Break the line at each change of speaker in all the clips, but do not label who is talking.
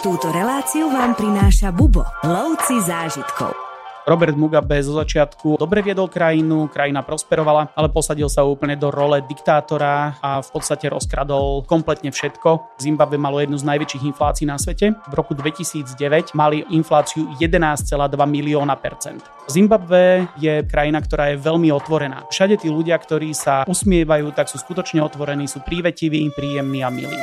Túto reláciu vám prináša Bubo, lovci zážitkov.
Robert Mugabe zo začiatku dobre viedol krajinu, krajina prosperovala, ale posadil sa úplne do role diktátora a v podstate rozkradol kompletne všetko. Zimbabwe malo jednu z najväčších inflácií na svete. V roku 2009 mali infláciu 11,2 milióna percent. Zimbabwe je krajina, ktorá je veľmi otvorená. Všade tí ľudia, ktorí sa usmievajú, tak sú skutočne otvorení, sú prívetiví, príjemní a milí.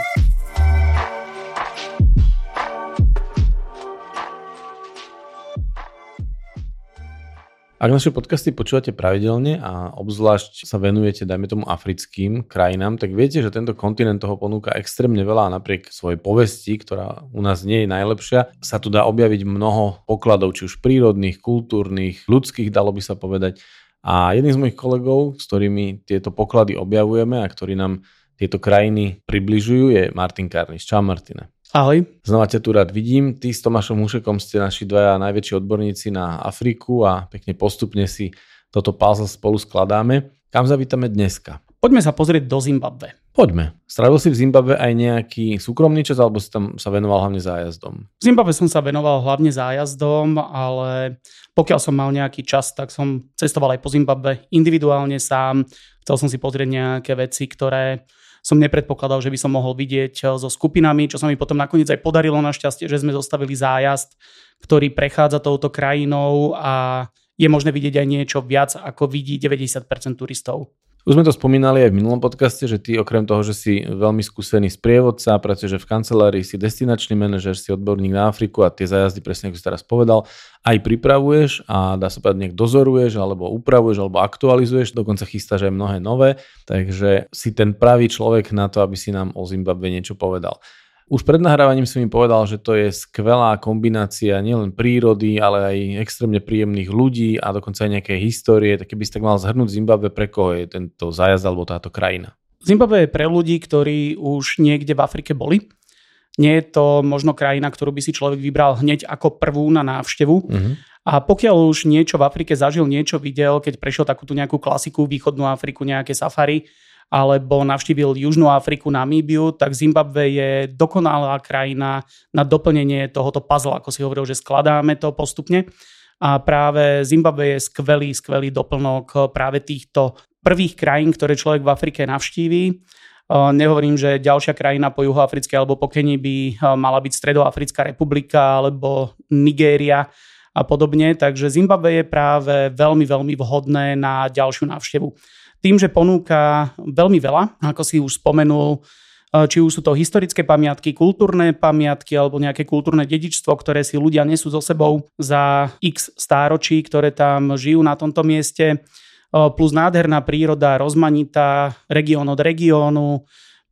Ak naše podcasty počúvate pravidelne a obzvlášť sa venujete, dajme tomu, africkým krajinám, tak viete, že tento kontinent toho ponúka extrémne veľa a napriek svojej povesti, ktorá u nás nie je najlepšia, sa tu dá objaviť mnoho pokladov, či už prírodných, kultúrnych, ľudských, dalo by sa povedať. A jedným z mojich kolegov, s ktorými tieto poklady objavujeme a ktorí nám tieto krajiny približujú, je Martin Karniš. Čau Martine.
Ahoj.
Znova ťa tu rád vidím. Ty s Tomášom Hušekom ste naši dvaja najväčší odborníci na Afriku a pekne postupne si toto puzzle spolu skladáme. Kam zavítame dneska?
Poďme sa pozrieť do Zimbabve.
Poďme. Strávil si v Zimbabve aj nejaký súkromný čas, alebo si tam sa venoval hlavne zájazdom?
V Zimbabve som sa venoval hlavne zájazdom, ale pokiaľ som mal nejaký čas, tak som cestoval aj po Zimbabve individuálne sám. Chcel som si pozrieť nejaké veci, ktoré som nepredpokladal, že by som mohol vidieť eh, so skupinami, čo sa mi potom nakoniec aj podarilo našťastie, že sme zostavili zájazd, ktorý prechádza touto krajinou a je možné vidieť aj niečo viac, ako vidí 90% turistov.
Už sme to spomínali aj v minulom podcaste, že ty okrem toho, že si veľmi skúsený sprievodca, pracuješ v kancelárii, si destinačný manažer, si odborník na Afriku a tie zájazdy, presne ako si teraz povedal, aj pripravuješ a dá sa povedať, nejak dozoruješ, alebo upravuješ, alebo aktualizuješ, dokonca chystáš aj mnohé nové, takže si ten pravý človek na to, aby si nám o Zimbabwe niečo povedal. Už pred nahrávaním si mi povedal, že to je skvelá kombinácia nielen prírody, ale aj extrémne príjemných ľudí a dokonca aj nejaké histórie. Tak keby si tak mal zhrnúť Zimbabwe, pre koho je tento zájazd alebo táto krajina?
Zimbabwe je pre ľudí, ktorí už niekde v Afrike boli. Nie je to možno krajina, ktorú by si človek vybral hneď ako prvú na návštevu. Uh-huh. A pokiaľ už niečo v Afrike zažil, niečo videl, keď prešiel takúto nejakú klasiku, východnú Afriku, nejaké safari, alebo navštívil Južnú Afriku, Namíbiu, tak Zimbabwe je dokonalá krajina na doplnenie tohoto puzzle, ako si hovoril, že skladáme to postupne. A práve Zimbabwe je skvelý, skvelý doplnok práve týchto prvých krajín, ktoré človek v Afrike navštíví. Nehovorím, že ďalšia krajina po juhoafrickej alebo po Kenii by mala byť Stredoafrická republika alebo Nigéria a podobne. Takže Zimbabwe je práve veľmi, veľmi vhodné na ďalšiu návštevu tým, že ponúka veľmi veľa, ako si už spomenul, e, či už sú to historické pamiatky, kultúrne pamiatky alebo nejaké kultúrne dedičstvo, ktoré si ľudia nesú so sebou za x stáročí, ktoré tam žijú na tomto mieste, e, plus nádherná príroda, rozmanitá, región od regiónu,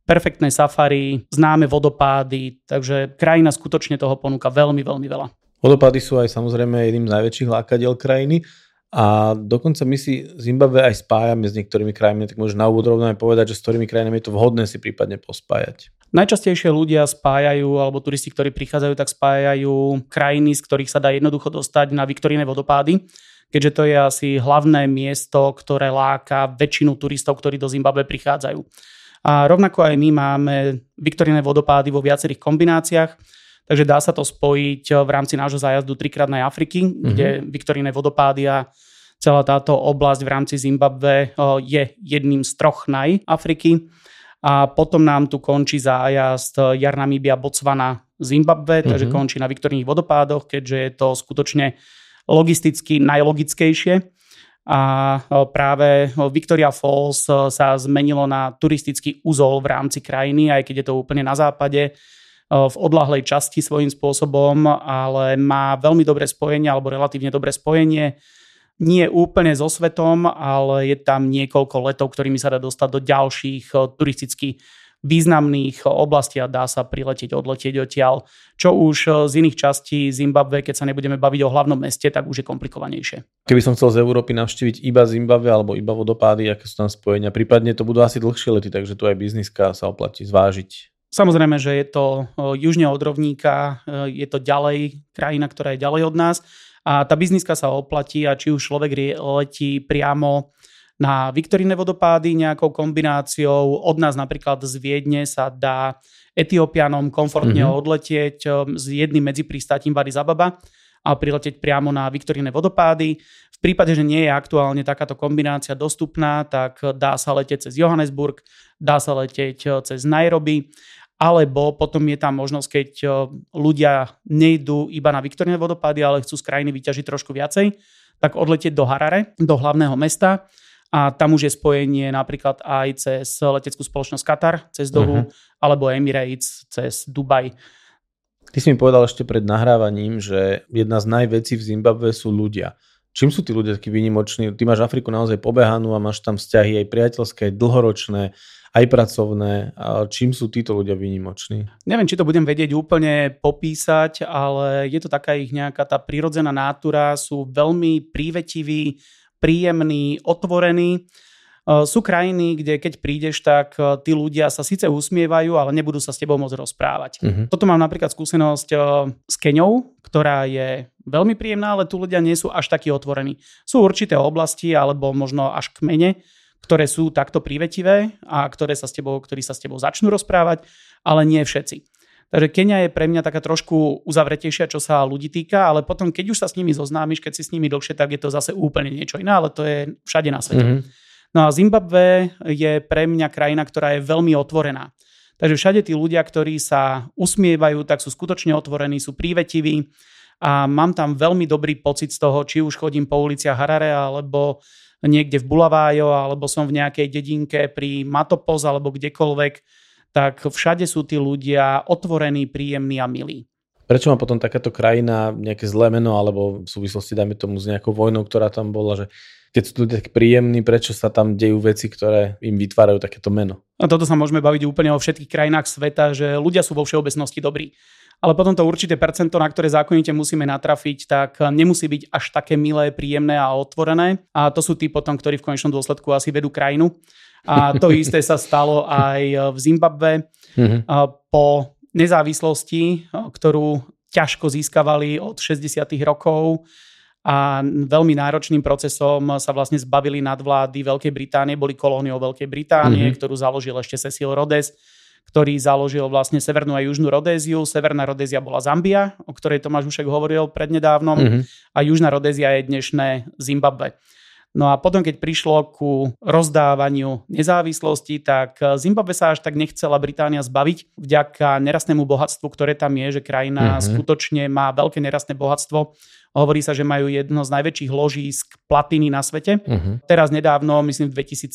perfektné safari, známe vodopády, takže krajina skutočne toho ponúka veľmi, veľmi veľa.
Vodopády sú aj samozrejme jedným z najväčších lákadiel krajiny. A dokonca my si Zimbabwe aj spájame s niektorými krajinami, tak môžeš na úvod rovno aj povedať, že s ktorými krajinami je to vhodné si prípadne pospájať.
Najčastejšie ľudia spájajú, alebo turisti, ktorí prichádzajú, tak spájajú krajiny, z ktorých sa dá jednoducho dostať na Viktoríne vodopády, keďže to je asi hlavné miesto, ktoré láka väčšinu turistov, ktorí do Zimbabwe prichádzajú. A rovnako aj my máme Viktoríne vodopády vo viacerých kombináciách, Takže dá sa to spojiť eh, v rámci nášho zájazdu trikrátnej Afriky, mm-hmm. kde Viktoríne vodopády a celá táto oblasť v rámci Zimbabve eh, je jedným z troch naj Afriky. A potom nám tu končí zájazd eh, Jar Namíbia, Botswana, Zimbabve, mm-hmm. takže končí na Viktorných vodopádoch, keďže je to skutočne logisticky najlogickejšie. A práve Victoria Falls sa zmenilo na turistický úzol v rámci krajiny, aj keď je to úplne na západe v odlahlej časti svojím spôsobom, ale má veľmi dobré spojenie alebo relatívne dobré spojenie. Nie úplne so svetom, ale je tam niekoľko letov, ktorými sa dá dostať do ďalších turisticky významných oblastí a dá sa priletieť, odletieť odtiaľ. Čo už z iných častí Zimbabwe, keď sa nebudeme baviť o hlavnom meste, tak už je komplikovanejšie.
Keby som chcel z Európy navštíviť iba Zimbabwe alebo iba vodopády, aké sú tam spojenia, prípadne to budú asi dlhšie lety, takže tu aj bizniska sa oplatí zvážiť.
Samozrejme, že je to južne od rovníka, je to ďalej, krajina, ktorá je ďalej od nás a tá bizniska sa oplatí a či už človek letí priamo na Viktorine vodopády nejakou kombináciou, od nás napríklad z Viedne sa dá Etiópianom komfortne mm-hmm. odletieť s jedným medzipristátim Addis Ababa a priletieť priamo na Viktoríne vodopády. V prípade, že nie je aktuálne takáto kombinácia dostupná, tak dá sa letieť cez Johannesburg, dá sa letieť cez Nairobi, alebo potom je tam možnosť, keď ľudia nejdú iba na Viktoríne vodopády, ale chcú z krajiny vyťažiť trošku viacej, tak odletieť do Harare, do hlavného mesta a tam už je spojenie napríklad aj cez leteckú spoločnosť Qatar, cez Dohu, uh-huh. alebo Emirates, cez Dubaj.
Ty si mi povedal ešte pred nahrávaním, že jedna z najvecí v Zimbabve sú ľudia. Čím sú tí ľudia takí výnimoční? Ty máš Afriku naozaj pobehanú a máš tam vzťahy aj priateľské, aj dlhoročné, aj pracovné. A čím sú títo ľudia výnimoční?
Neviem, či to budem vedieť úplne popísať, ale je to taká ich nejaká tá prírodzená nátura. Sú veľmi prívetiví, príjemný, otvorený. E, sú krajiny, kde keď prídeš, tak e, tí ľudia sa síce usmievajú, ale nebudú sa s tebou môcť rozprávať. Uh-huh. Toto mám napríklad skúsenosť e, s Keňou, ktorá je veľmi príjemná, ale tu ľudia nie sú až takí otvorení. Sú určité oblasti, alebo možno až kmene, ktoré sú takto prívetivé a ktoré sa s tebou, ktorí sa s tebou začnú rozprávať, ale nie všetci. Takže Kenia je pre mňa taká trošku uzavretejšia, čo sa ľudí týka, ale potom, keď už sa s nimi zoznámiš, keď si s nimi dlhšie, tak je to zase úplne niečo iné, ale to je všade na svete. Mm-hmm. No a Zimbabwe je pre mňa krajina, ktorá je veľmi otvorená. Takže všade tí ľudia, ktorí sa usmievajú, tak sú skutočne otvorení, sú prívetiví a mám tam veľmi dobrý pocit z toho, či už chodím po uliciach Harare alebo niekde v Bulavájo, alebo som v nejakej dedinke pri Matopos alebo kdekoľvek tak všade sú tí ľudia otvorení, príjemní a milí.
Prečo má potom takáto krajina nejaké zlé meno, alebo v súvislosti, dajme tomu, s nejakou vojnou, ktorá tam bola, že keď sú ľudia tak príjemní, prečo sa tam dejú veci, ktoré im vytvárajú takéto meno?
A toto sa môžeme baviť úplne o všetkých krajinách sveta, že ľudia sú vo všeobecnosti dobrí. Ale potom to určité percento, na ktoré zákonite musíme natrafiť, tak nemusí byť až také milé, príjemné a otvorené. A to sú tí potom, ktorí v konečnom dôsledku asi vedú krajinu. A to isté sa stalo aj v Zimbabve. Mm-hmm. Po nezávislosti, ktorú ťažko získavali od 60. rokov a veľmi náročným procesom sa vlastne zbavili nadvlády Veľkej Británie, boli kolóniou Veľkej Británie, mm-hmm. ktorú založil ešte Cecil Rhodes, ktorý založil vlastne Severnú a Južnú Rodéziu. Severná Rodézia bola Zambia, o ktorej Tomáš Ušek hovoril prednedávnom mm-hmm. a Južná Rodézia je dnešné Zimbabwe. No a potom, keď prišlo ku rozdávaniu nezávislosti, tak Zimbabwe sa až tak nechcela Británia zbaviť vďaka nerastnému bohatstvu, ktoré tam je, že krajina mm-hmm. skutočne má veľké nerastné bohatstvo. Hovorí sa, že majú jedno z najväčších ložísk platiny na svete. Uh-huh. Teraz nedávno, myslím v 2017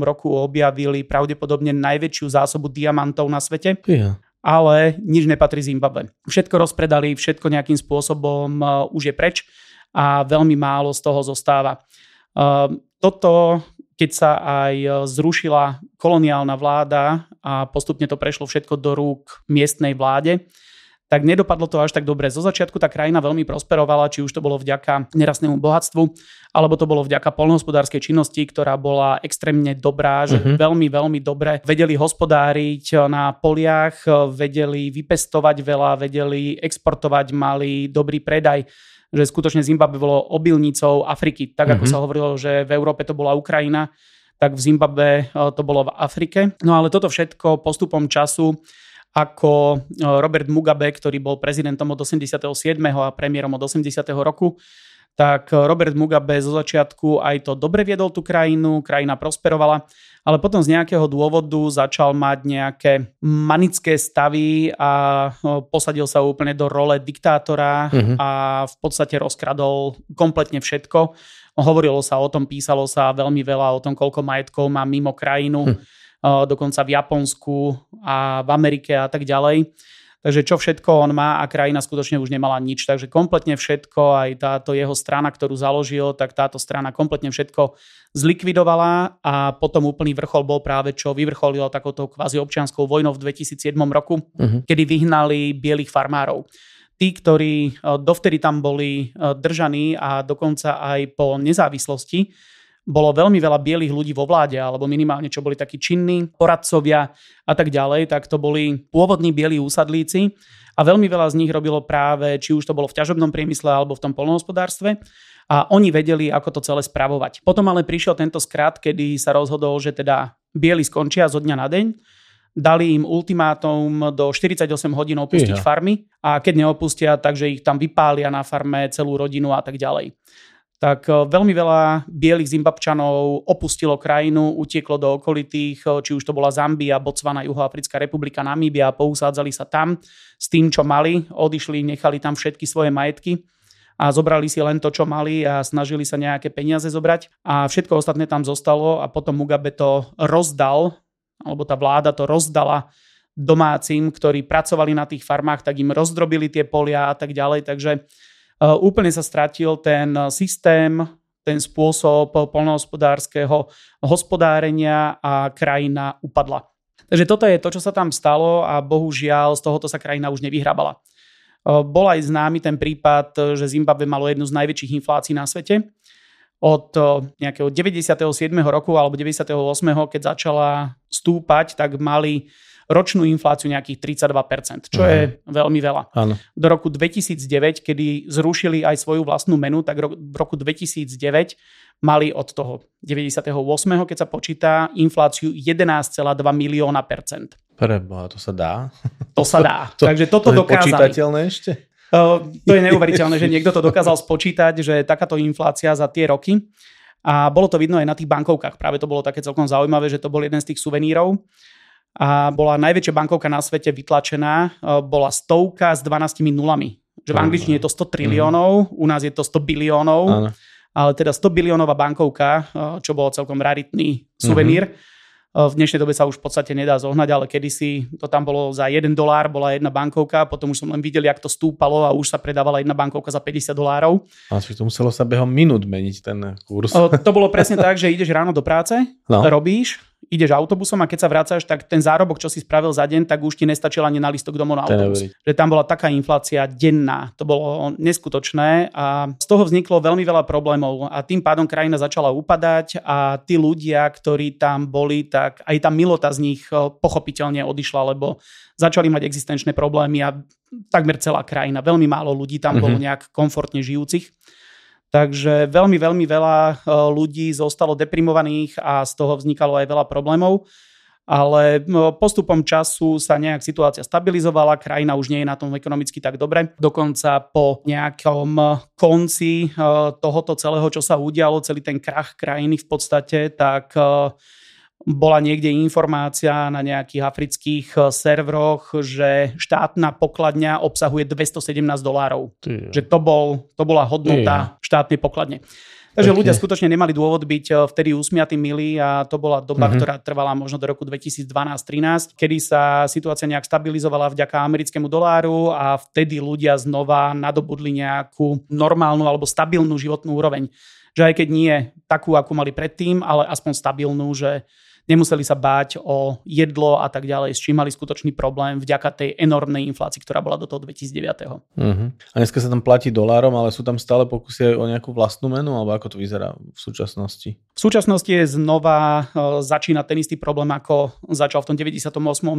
roku objavili pravdepodobne najväčšiu zásobu diamantov na svete. Yeah ale nič nepatrí Zimbabwe. Všetko rozpredali, všetko nejakým spôsobom uh, už je preč a veľmi málo z toho zostáva. Ehm, toto, keď sa aj zrušila koloniálna vláda a postupne to prešlo všetko do rúk miestnej vláde, tak nedopadlo to až tak dobre. Zo začiatku tá krajina veľmi prosperovala, či už to bolo vďaka nerastnému bohatstvu, alebo to bolo vďaka polnohospodárskej činnosti, ktorá bola extrémne dobrá, že uh-huh. veľmi, veľmi dobre vedeli hospodáriť na poliach, vedeli vypestovať veľa, vedeli exportovať, mali dobrý predaj že skutočne Zimbabwe bolo obilnicou Afriky. Tak ako mm-hmm. sa hovorilo, že v Európe to bola Ukrajina, tak v Zimbabwe e, to bolo v Afrike. No ale toto všetko postupom času ako e, Robert Mugabe, ktorý bol prezidentom od 87. a premiérom od 80. roku, tak Robert Mugabe zo začiatku aj to dobre viedol tú krajinu, krajina prosperovala, ale potom z nejakého dôvodu začal mať nejaké manické stavy a posadil sa úplne do role diktátora uh-huh. a v podstate rozkradol kompletne všetko. Hovorilo sa o tom, písalo sa veľmi veľa o tom, koľko majetkov má mimo krajinu, uh-huh. dokonca v Japonsku a v Amerike a tak ďalej. Takže čo všetko on má a krajina skutočne už nemala nič. Takže kompletne všetko, aj táto jeho strana, ktorú založil, tak táto strana kompletne všetko zlikvidovala a potom úplný vrchol bol práve čo vyvrcholilo takouto kvázi občianskou vojnou v 2007 roku, uh-huh. kedy vyhnali bielých farmárov tí, ktorí e, dovtedy tam boli e, držaní a dokonca aj po nezávislosti, bolo veľmi veľa bielých ľudí vo vláde, alebo minimálne čo boli takí činní, poradcovia a tak ďalej, tak to boli pôvodní bieli úsadlíci a veľmi veľa z nich robilo práve, či už to bolo v ťažobnom priemysle alebo v tom polnohospodárstve a oni vedeli, ako to celé spravovať. Potom ale prišiel tento skrat, kedy sa rozhodol, že teda bieli skončia zo dňa na deň dali im ultimátum do 48 hodín opustiť Iha. farmy a keď neopustia, takže ich tam vypália na farme celú rodinu a tak ďalej. Tak e, veľmi veľa bielých Zimbabčanov opustilo krajinu, utieklo do okolitých, e, či už to bola Zambia, Botswana, Juhoafrická republika, Namíbia, pousádzali sa tam s tým, čo mali, odišli, nechali tam všetky svoje majetky a zobrali si len to, čo mali a snažili sa nejaké peniaze zobrať a všetko ostatné tam zostalo a potom Mugabe to rozdal alebo tá vláda to rozdala domácim, ktorí pracovali na tých farmách, tak im rozdrobili tie polia a tak ďalej. Takže úplne sa stratil ten systém, ten spôsob polnohospodárskeho hospodárenia a krajina upadla. Takže toto je to, čo sa tam stalo a bohužiaľ z tohoto sa krajina už nevyhrábala. E, bol aj známy ten prípad, že Zimbabwe malo jednu z najväčších inflácií na svete od nejakého 97. roku alebo 98. keď začala stúpať, tak mali ročnú infláciu nejakých 32%, čo uh-huh. je veľmi veľa.
Áno.
Do roku 2009, kedy zrušili aj svoju vlastnú menu, tak v roku 2009 mali od toho 98. keď sa počíta infláciu 11,2 milióna percent.
Preboha, to sa dá?
To sa dá. to, Takže toto
to je
dokázali.
počítateľné ešte?
To je neuveriteľné, že niekto to dokázal spočítať, že takáto inflácia za tie roky. A bolo to vidno aj na tých bankovkách. Práve to bolo také celkom zaujímavé, že to bol jeden z tých suvenírov. A bola najväčšia bankovka na svete vytlačená. Bola stovka s 12 nulami. Že v angličtine je to 100 triliónov, u nás je to 100 biliónov. Ale teda 100 biliónová bankovka, čo bol celkom raritný suvenír. Uh-huh v dnešnej dobe sa už v podstate nedá zohnať, ale kedysi to tam bolo za 1 dolár, bola jedna bankovka, potom už som len videl, jak to stúpalo a už sa predávala jedna bankovka za 50 dolárov.
A to muselo sa behom minút meniť ten kurz.
To bolo presne tak, že ideš ráno do práce, no. robíš, ideš autobusom a keď sa vracáš, tak ten zárobok, čo si spravil za deň, tak už ti nestačil ani na listok domov na autobus. Že tam bola taká inflácia denná. To bolo neskutočné a z toho vzniklo veľmi veľa problémov a tým pádom krajina začala upadať a tí ľudia, ktorí tam boli, tak aj tá milota z nich eh, pochopiteľne odišla, lebo začali mať existenčné problémy a takmer celá krajina, veľmi málo ľudí tam mm-hmm. bolo nejak komfortne žijúcich. Takže veľmi, veľmi veľa e, ľudí zostalo deprimovaných a z toho vznikalo aj veľa problémov. Ale postupom času sa nejak situácia stabilizovala, krajina už nie je na tom ekonomicky tak dobre. Dokonca po nejakom konci e, tohoto celého, čo sa udialo, celý ten krach krajiny v podstate, tak bola niekde informácia na nejakých afrických eh, serveroch, že štátna pokladňa obsahuje 217 dolárov. Že to, bol, to bola hodnota Ty. štátnej pokladne. Takže ľudia skutočne nemali dôvod byť eh, vtedy usmiatí milí a to bola doba, mm-hmm. ktorá trvala možno do roku 2012-13, kedy sa situácia nejak stabilizovala vďaka americkému doláru a vtedy ľudia znova nadobudli nejakú normálnu alebo stabilnú životnú úroveň. Že aj keď nie takú, akú mali predtým, ale aspoň stabilnú, že nemuseli sa báť o jedlo a tak ďalej, s čím mali skutočný problém vďaka tej enormnej inflácii, ktorá bola do toho 2009. Uh-huh.
Mhm. A dneska sa tam platí dolárom, ale sú tam stále pokusy o nejakú vlastnú menu, alebo ako to vyzerá v súčasnosti?
V súčasnosti je znova e, začína ten istý problém, ako začal v tom 98.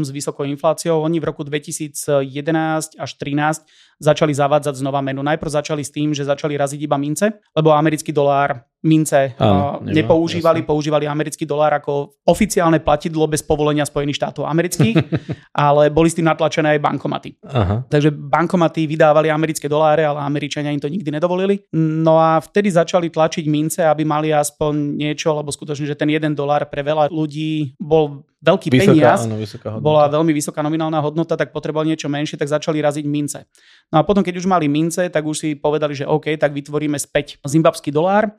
s vysokou infláciou. Oni v roku 2011 až 2013 začali zavádzať znova menu. Najprv začali s tým, že začali raziť iba mince, lebo americký dolár mince Áno, uh, nepoužívali, jasne. používali americký dolár ako oficiálne platidlo bez povolenia Spojených štátov amerických, ale boli s tým natlačené aj bankomaty. Aha. Takže bankomaty vydávali americké doláre, ale Američania im to nikdy nedovolili. No a vtedy začali tlačiť mince, aby mali aspoň niečo, lebo skutočne, že ten jeden dolár pre veľa ľudí bol veľký vysoká, peniaz, áno, bola veľmi vysoká nominálna hodnota, tak potrebovali niečo menšie, tak začali raziť mince. No a potom, keď už mali mince, tak už si povedali, že OK, tak vytvoríme späť zimbabský dolár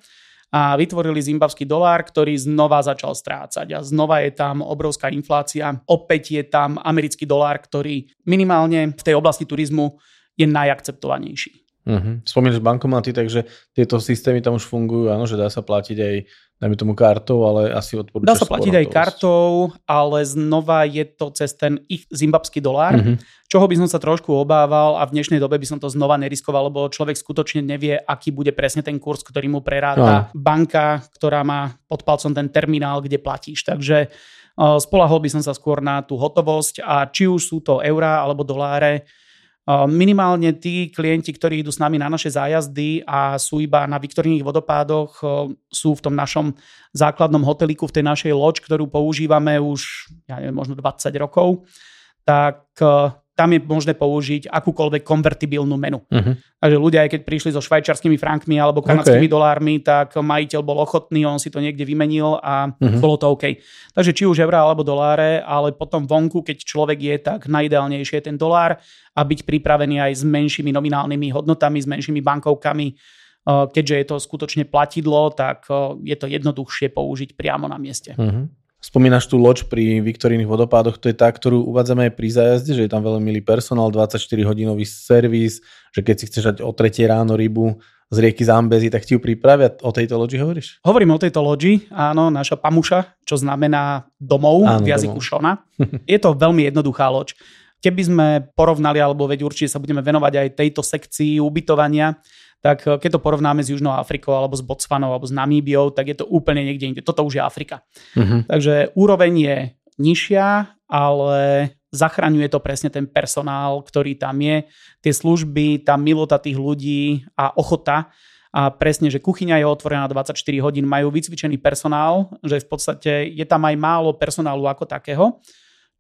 a vytvorili zimbabský dolár, ktorý znova začal strácať a znova je tam obrovská inflácia. Opäť je tam americký dolár, ktorý minimálne v tej oblasti turizmu je najakceptovanejší.
Uh-huh. Spomínaš bankomaty, takže tieto systémy tam už fungujú, áno, že dá sa platiť aj dajme tomu kartou, ale asi odporúčaš
Dá sa platiť aj kartou, ale znova je to cez ten ich zimbabský dolár, uh-huh. čoho by som sa trošku obával a v dnešnej dobe by som to znova neriskoval, lebo človek skutočne nevie, aký bude presne ten kurz, ktorý mu preráta uh-huh. banka, ktorá má pod palcom ten terminál, kde platíš. Takže uh, spolahol by som sa skôr na tú hotovosť a či už sú to eurá alebo doláre, Minimálne tí klienti, ktorí idú s nami na naše zájazdy a sú iba na Viktorijných vodopádoch, sú v tom našom základnom hoteliku, v tej našej loď, ktorú používame už, ja neviem, možno 20 rokov, tak tam je možné použiť akúkoľvek konvertibilnú menu. Uh-huh. Takže ľudia, aj keď prišli so švajčarskými frankmi alebo kanadskými okay. dolármi, tak majiteľ bol ochotný, on si to niekde vymenil a uh-huh. bolo to OK. Takže či už eurá alebo doláre, ale potom vonku, keď človek je, tak najideálnejšie je ten dolár a byť pripravený aj s menšími nominálnymi hodnotami, s menšími bankovkami, keďže je to skutočne platidlo, tak je to jednoduchšie použiť priamo na mieste. Uh-huh.
Spomínaš tú loď pri Viktorínych vodopádoch, to je tá, ktorú uvádzame aj pri zájazde, že je tam veľmi milý personál, 24-hodinový servis, že keď si chceš dať o 3 ráno rybu z rieky Zambezi, tak ti ju pripravia. O tejto loďi hovoríš?
Hovorím o tejto loďi, áno, naša pamuša, čo znamená domov áno, v jazyku domov. Šona. je to veľmi jednoduchá loď. Keby sme porovnali, alebo veď určite sa budeme venovať aj tejto sekcii ubytovania, tak eh, keď to porovnáme s Južnou Afrikou alebo s Botswanou alebo s Namíbiou, tak je to úplne niekde inde. Toto už je Afrika. Uh-huh. Takže úroveň je nižšia, ale zachraňuje to presne ten personál, ktorý tam je, tie služby, tá milota tých ľudí a ochota a presne, že kuchyňa je otvorená 24 hodín, majú vycvičený personál, že v podstate je tam aj málo personálu ako takého,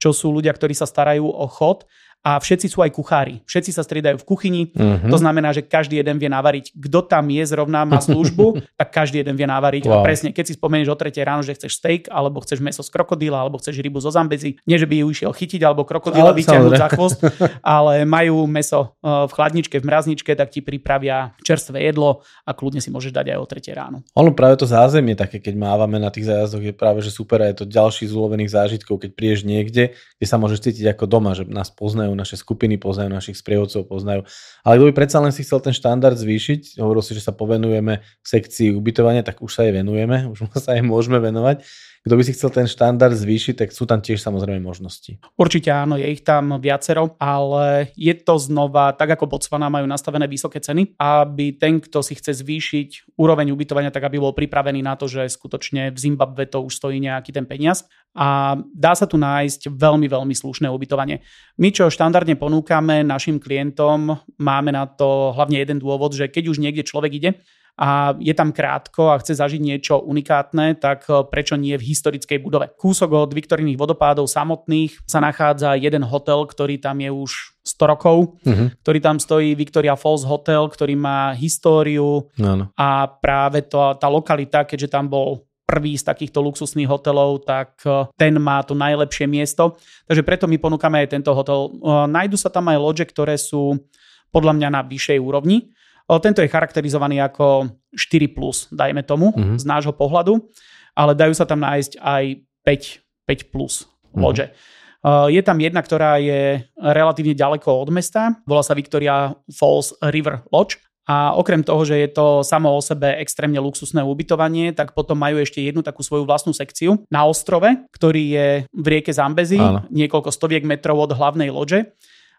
čo sú ľudia, ktorí sa starajú o chod a všetci sú aj kuchári. Všetci sa striedajú v kuchyni. Uh-huh. To znamená, že každý jeden vie navariť. Kto tam je zrovna, má službu, tak každý jeden vie navariť. Wow. A presne, keď si spomenieš o tretie ráno, že chceš steak, alebo chceš meso z krokodíla, alebo chceš rybu zo zambezi, nie že by ju išiel chytiť, alebo krokodíla vyťahnuť za chvost, ale majú meso e, v chladničke, v mrazničke, tak ti pripravia čerstvé jedlo a kľudne si môžeš dať aj o tretie ráno.
Ono práve to zázemie také, keď mávame na tých zájazdoch, je práve že super je to ďalší z zážitkov, keď prídeš niekde, kde sa môžeš cítiť ako doma, že nás poznajú naše skupiny, poznajú našich sprievodcov, poznajú. Ale kto by predsa len si chcel ten štandard zvýšiť, hovoril si, že sa povenujeme sekcii ubytovania, tak už sa jej venujeme, už sa jej môžeme venovať. Kto by si chcel ten štandard zvýšiť, tak sú tam tiež samozrejme možnosti.
Určite áno, je ich tam viacero, ale je to znova, tak ako Botswana majú nastavené vysoké ceny, aby ten, kto si chce zvýšiť úroveň ubytovania, tak aby bol pripravený na to, že skutočne v Zimbabve to už stojí nejaký ten peniaz a dá sa tu nájsť veľmi, veľmi slušné ubytovanie. My, čo štandardne ponúkame našim klientom, máme na to hlavne jeden dôvod, že keď už niekde človek ide, a je tam krátko a chce zažiť niečo unikátne, tak eh, prečo nie v historickej budove. Kúsok od Viktorijných vodopádov samotných sa nachádza jeden hotel, ktorý tam je už 100 rokov, uh-huh. ktorý tam stojí Victoria Falls Hotel, ktorý má históriu no, no. a práve to, tá lokalita, keďže tam bol prvý z takýchto luxusných hotelov, tak eh, ten má to najlepšie miesto. Takže preto my ponúkame aj tento hotel. Eh, Najdu sa tam aj loďe, ktoré sú podľa mňa na vyššej úrovni. Tento je charakterizovaný ako 4+, plus, dajme tomu, mm-hmm. z nášho pohľadu, ale dajú sa tam nájsť aj 5, 5 plus mm-hmm. loďe. Je tam jedna, ktorá je relatívne ďaleko od mesta, volá sa Victoria Falls River Lodge. A okrem toho, že je to samo o sebe extrémne luxusné ubytovanie, tak potom majú ešte jednu takú svoju vlastnú sekciu na ostrove, ktorý je v rieke Zambezi, Áno. niekoľko stoviek metrov od hlavnej lože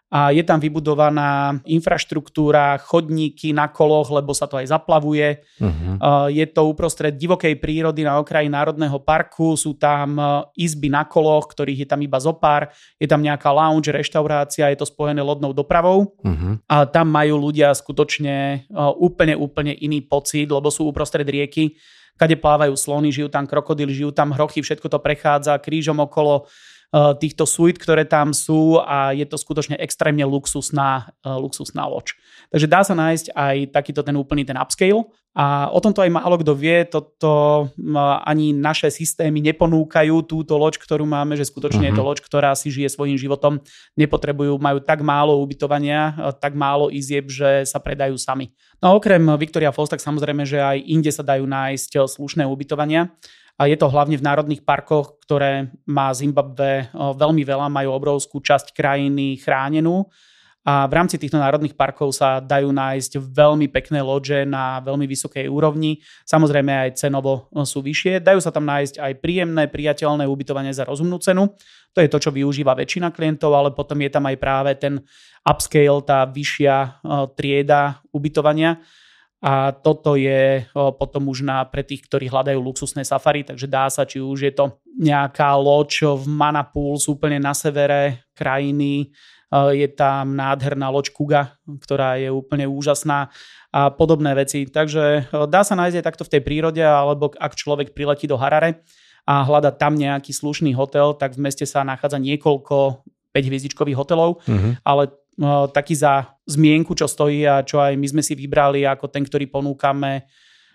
a je tam vybudovaná infraštruktúra, chodníky na koloch, lebo sa to aj zaplavuje. Uh-huh. Je to uprostred divokej prírody na okraji Národného parku, sú tam e, izby na koloch, ktorých je tam iba zopár, je tam nejaká lounge, reštaurácia, je to spojené lodnou dopravou uh-huh. a tam majú ľudia skutočne e, úplne, úplne iný pocit, lebo sú uprostred rieky, kade plávajú slony, žijú tam krokodily, žijú tam hrochy, všetko to prechádza krížom okolo týchto suit, ktoré tam sú a je to skutočne extrémne luxusná, eh, luxusná loď. Takže dá sa nájsť aj takýto ten úplný ten upscale a o tomto aj málo kto vie, toto ani naše systémy neponúkajú túto loď, ktorú máme, že skutočne uh-huh. je to mhm. loď, ktorá si žije svojím životom, nepotrebujú, majú tak málo ubytovania, eh, tak málo izieb, že sa predajú sami. No a okrem Victoria Falls, tak samozrejme, že aj inde sa dajú nájsť slušné ubytovania a je to hlavne v národných parkoch, ktoré má Zimbabwe veľmi veľa, majú obrovskú časť krajiny chránenú a v rámci týchto národných parkov sa dajú nájsť veľmi pekné loďe na veľmi vysokej úrovni. Samozrejme aj cenovo sú vyššie. Dajú sa tam nájsť aj príjemné, priateľné ubytovanie za rozumnú cenu. To je to, čo využíva väčšina klientov, ale potom je tam aj práve ten upscale, tá vyššia trieda ubytovania a toto je potom už na, pre tých, ktorí hľadajú luxusné safari, takže dá sa, či už je to nejaká loď v Manapools úplne na severe krajiny, je tam nádherná loď Kuga, ktorá je úplne úžasná a podobné veci. Takže dá sa nájsť aj takto v tej prírode, alebo ak človek priletí do Harare a hľada tam nejaký slušný hotel, tak v meste sa nachádza niekoľko 5-hviezdičkových hotelov, uh-huh. ale taký za zmienku, čo stojí a čo aj my sme si vybrali ako ten, ktorý ponúkame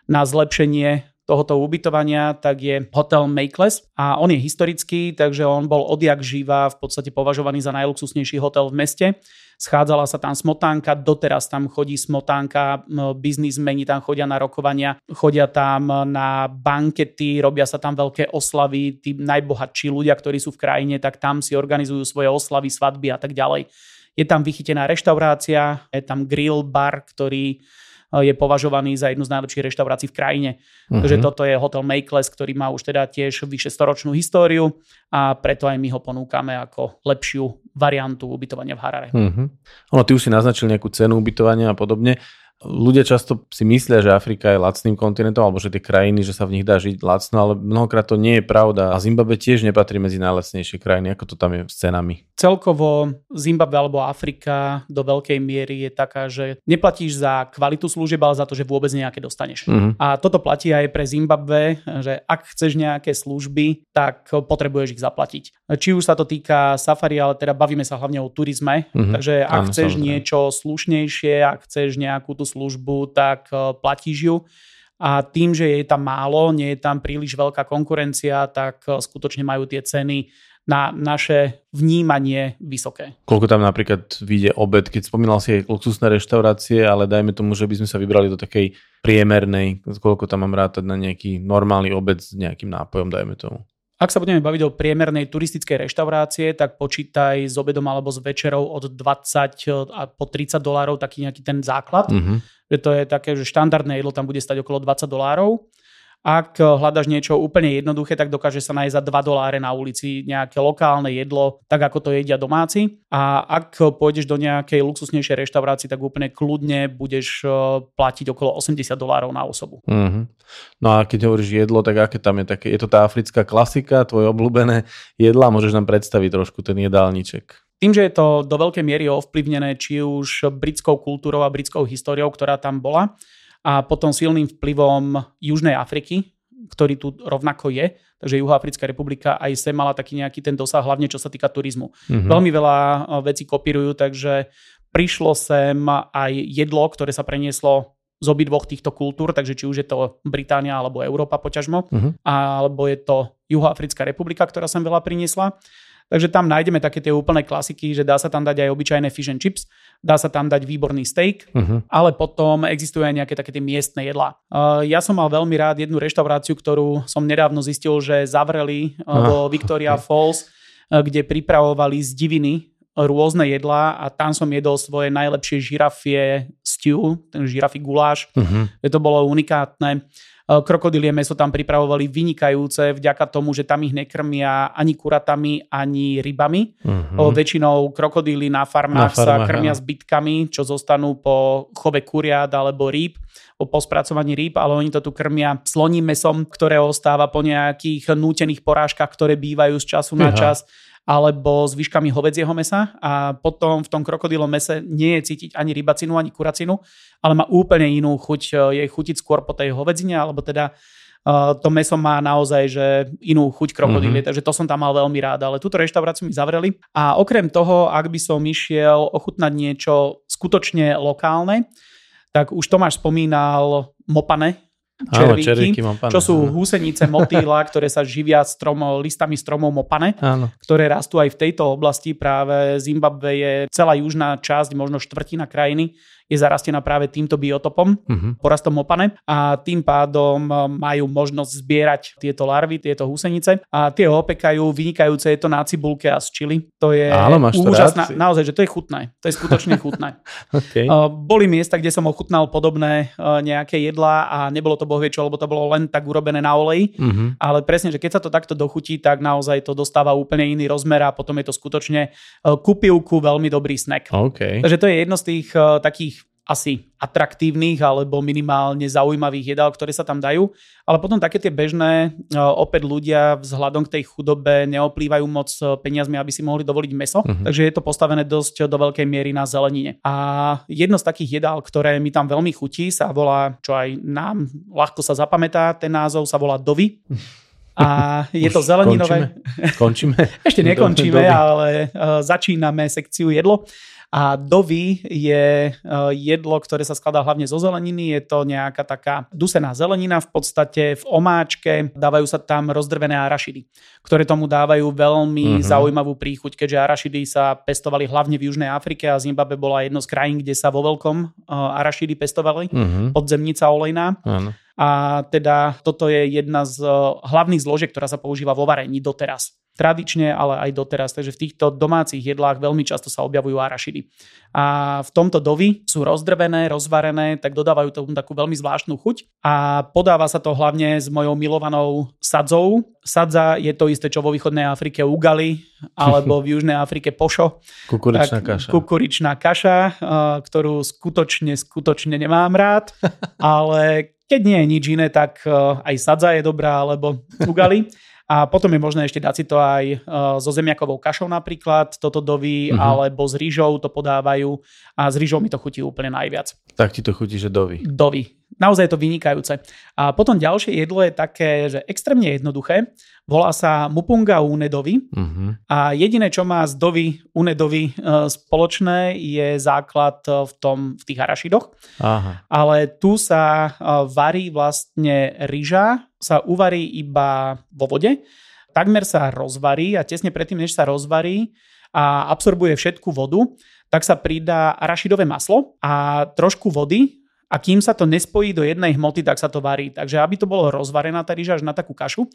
na zlepšenie tohoto ubytovania, tak je hotel Makeless a on je historický, takže on bol odjak živa v podstate považovaný za najluxusnejší hotel v meste. Schádzala sa tam smotánka, doteraz tam chodí smotánka, biznismeni tam chodia na rokovania, chodia tam na bankety, robia sa tam veľké oslavy, tí najbohatší ľudia, ktorí sú v krajine, tak tam si organizujú svoje oslavy, svadby a tak ďalej. Je tam vychytená reštaurácia, je tam grill bar, ktorý je považovaný za jednu z najlepších reštaurácií v krajine. Uh-huh. Takže toto je hotel Makeless, ktorý má už teda tiež vyše storočnú históriu a preto aj my ho ponúkame ako lepšiu variantu ubytovania v Harare. Uh-huh.
Ono, ty už si naznačil nejakú cenu ubytovania a podobne ľudia často si myslia, že Afrika je lacným kontinentom, alebo že tie krajiny, že sa v nich dá žiť lacno, ale mnohokrát to nie je pravda. A Zimbabwe tiež nepatrí medzi najlacnejšie krajiny. Ako to tam je s cenami?
Celkovo Zimbabwe alebo Afrika do veľkej miery je taká, že neplatíš za kvalitu služieb, ale za to, že vôbec nejaké dostaneš. Uh-huh. A toto platí aj pre Zimbabwe, že ak chceš nejaké služby, tak potrebuješ ich zaplatiť. Či už sa to týka safari, ale teda bavíme sa hlavne o turizme. Uh-huh. Takže ak Áno, chceš samozrejme. niečo slušnejšie, ak chceš nejakú tú službu, tak e, platíš ju. A tým, že je tam málo, nie je tam príliš veľká konkurencia, tak e, skutočne majú tie ceny na naše vnímanie vysoké.
Koľko tam napríklad vyjde obed, keď spomínal si aj luxusné reštaurácie, ale dajme tomu, že by sme sa vybrali do takej priemernej, koľko tam mám rátať na nejaký normálny obed s nejakým nápojom, dajme tomu.
Ak sa budeme baviť o priemernej turistickej reštaurácie, tak počítaj s obedom alebo s večerou od 20 a po 30 dolárov taký nejaký ten základ. Uh-huh. Že to je také, že štandardné jedlo tam bude stať okolo 20 dolárov. Ak hľadaš niečo úplne jednoduché, tak dokáže sa nájsť za 2 doláre na ulici nejaké lokálne jedlo, tak ako to jedia domáci. A ak pôjdeš do nejakej luxusnejšej reštaurácie, tak úplne kľudne budeš e, platiť okolo 80 dolárov na osobu.
Mm-hmm. No a keď hovoríš jedlo, tak aké tam je také? Je to tá africká klasika, tvoje obľúbené jedla? Môžeš nám predstaviť trošku ten jedálniček?
Tým, že je to do veľkej miery ovplyvnené či už britskou kultúrou a britskou históriou, ktorá tam bola, a potom silným vplyvom Južnej Afriky, ktorý tu rovnako je. Takže Juhoafrická republika aj sem mala taký nejaký ten dosah, hlavne čo sa týka turizmu. Mm-hmm. Veľmi veľa eh, vecí kopírujú, takže prišlo sem aj jedlo, ktoré sa prenieslo z obidvoch týchto kultúr, takže či už je to Británia alebo Európa poťažmo, uh-huh. alebo je to Juhoafrická republika, ktorá sem veľa priniesla. Takže tam nájdeme také tie úplné klasiky, že dá sa tam dať aj obyčajné fish and chips, dá sa tam dať výborný steak, uh-huh. ale potom existujú aj nejaké také tie miestne jedlá. Uh, ja som mal veľmi rád jednu reštauráciu, ktorú som nedávno zistil, že zavreli uh, vo Victoria Falls, uh, kde pripravovali z diviny rôzne jedlá a tam som jedol svoje najlepšie žirafie stew, ten žirafí guláš. Uh-huh. To bolo unikátne. Eh, krokodílie meso tam pripravovali vynikajúce vďaka tomu, že tam ich nekrmia ani kuratami, ani rybami. Uh-huh. Väčšinou krokodíly na farmách, na farmách sa krmia ja. zbytkami, čo zostanú po chove kuriat alebo rýb po spracovaní rýb, ale oni to tu krmia sloním mesom, ktoré ostáva po nejakých nútených porážkach, ktoré bývajú z času na čas alebo s výškami hovedzieho mesa a potom v tom krokodílom mese nie je cítiť ani rybacinu, ani kuracinu, ale má úplne inú chuť, e, jej chutiť skôr po tej hovedzine, alebo teda uh, to meso má naozaj že inú chuť krokodílie, mm-hmm. takže to som tam mal veľmi rád, ale túto reštauráciu mi zavreli. A okrem toho, ak by som išiel ochutnať niečo skutočne lokálne, tak už Tomáš spomínal mopane, červíky, Áno, červíky mopane, čo sú áno. húsenice motýla, ktoré sa živia strom, listami stromov mopane, áno. ktoré rastú aj v tejto oblasti. Práve Zimbabwe je celá južná časť, možno štvrtina krajiny, je zarastená práve týmto biotopom, uh-huh. porastom opane a tým pádom e, majú možnosť zbierať tieto larvy, tieto húsenice a tie opekajú, vynikajúce je to na cibulke a z čili. To je Áno, úžasná, naozaj, že to je chutné, to je skutočne chutné. okay. uh, boli miesta, kde som ochutnal podobné uh, nejaké jedlá a nebolo to bohvie čo, lebo to bolo len tak urobené na oleji, uh-huh. ale presne, že keď sa to takto dochutí, tak naozaj to dostáva úplne iný rozmer a potom je to skutočne kupivku veľmi dobrý snack.
Okay.
Takže to je jedno z tých takých asi atraktívnych alebo minimálne zaujímavých jedál, ktoré sa tam dajú. Ale potom také tie bežné, e, opäť ľudia vzhľadom k tej chudobe neoplývajú moc e, peniazmi, aby si mohli dovoliť meso. Uh-huh. Takže je to postavené dosť do veľkej miery na zelenine. A jedno z takých jedál, ktoré mi tam veľmi chutí, sa volá, čo aj nám ľahko sa zapamätá, ten názov sa volá Dovi. A je Už to zeleninové.
Končíme? končíme?
Ešte nekončíme, ale uh, začíname sekciu jedlo. A dovi je e, jedlo, ktoré sa skladá hlavne zo zeleniny. Je to nejaká taká dusená zelenina v podstate v omáčke. Dávajú sa tam rozdrvené arašidy, ktoré tomu dávajú veľmi uh-huh. zaujímavú príchuť, keďže arašidy sa pestovali hlavne v Južnej Afrike a Zimbabwe bola jedno z krajín, kde sa vo veľkom e, arašidy pestovali. Uh-huh. Podzemnica olejná. Uh-huh. A teda toto je jedna z e, hlavných zložiek, ktorá sa používa vo varení doteraz tradične, ale aj doteraz. Takže v týchto domácich jedlách veľmi často sa objavujú arašidy. A v tomto dovi sú rozdrvené, rozvarené, tak dodávajú tomu takú veľmi zvláštnu chuť. A podáva sa to hlavne s mojou milovanou sadzou. Sadza je to isté, čo vo východnej Afrike ugali, alebo v južnej Afrike pošo.
Kukuričná tak, kaša.
Kukuričná kaša, ktorú skutočne, skutočne nemám rád, ale keď nie je nič iné, tak aj sadza je dobrá, alebo ugali. A potom je možné ešte dať si to aj uh, so zemiakovou kašou napríklad, toto doví, uh-huh. alebo s rýžou to podávajú a s rýžou mi to chutí úplne najviac.
Tak ti to chutí, že doví.
Doví. Naozaj je to vynikajúce. A potom ďalšie jedlo je také, že extrémne jednoduché. Volá sa mupunga unedovi uh-huh. a jediné, čo má z dovi unedovi uh, spoločné, je základ v, tom, v tých arašidoch. Aha. Ale tu sa uh, varí vlastne ryža, sa uvarí iba vo vode, takmer sa rozvarí a tesne predtým, než sa rozvarí a absorbuje všetku vodu, tak sa pridá arašidové maslo a trošku vody a kým sa to nespojí do jednej hmoty, tak sa to varí. Takže aby to bolo rozvarená tá rýža až na takú kašu.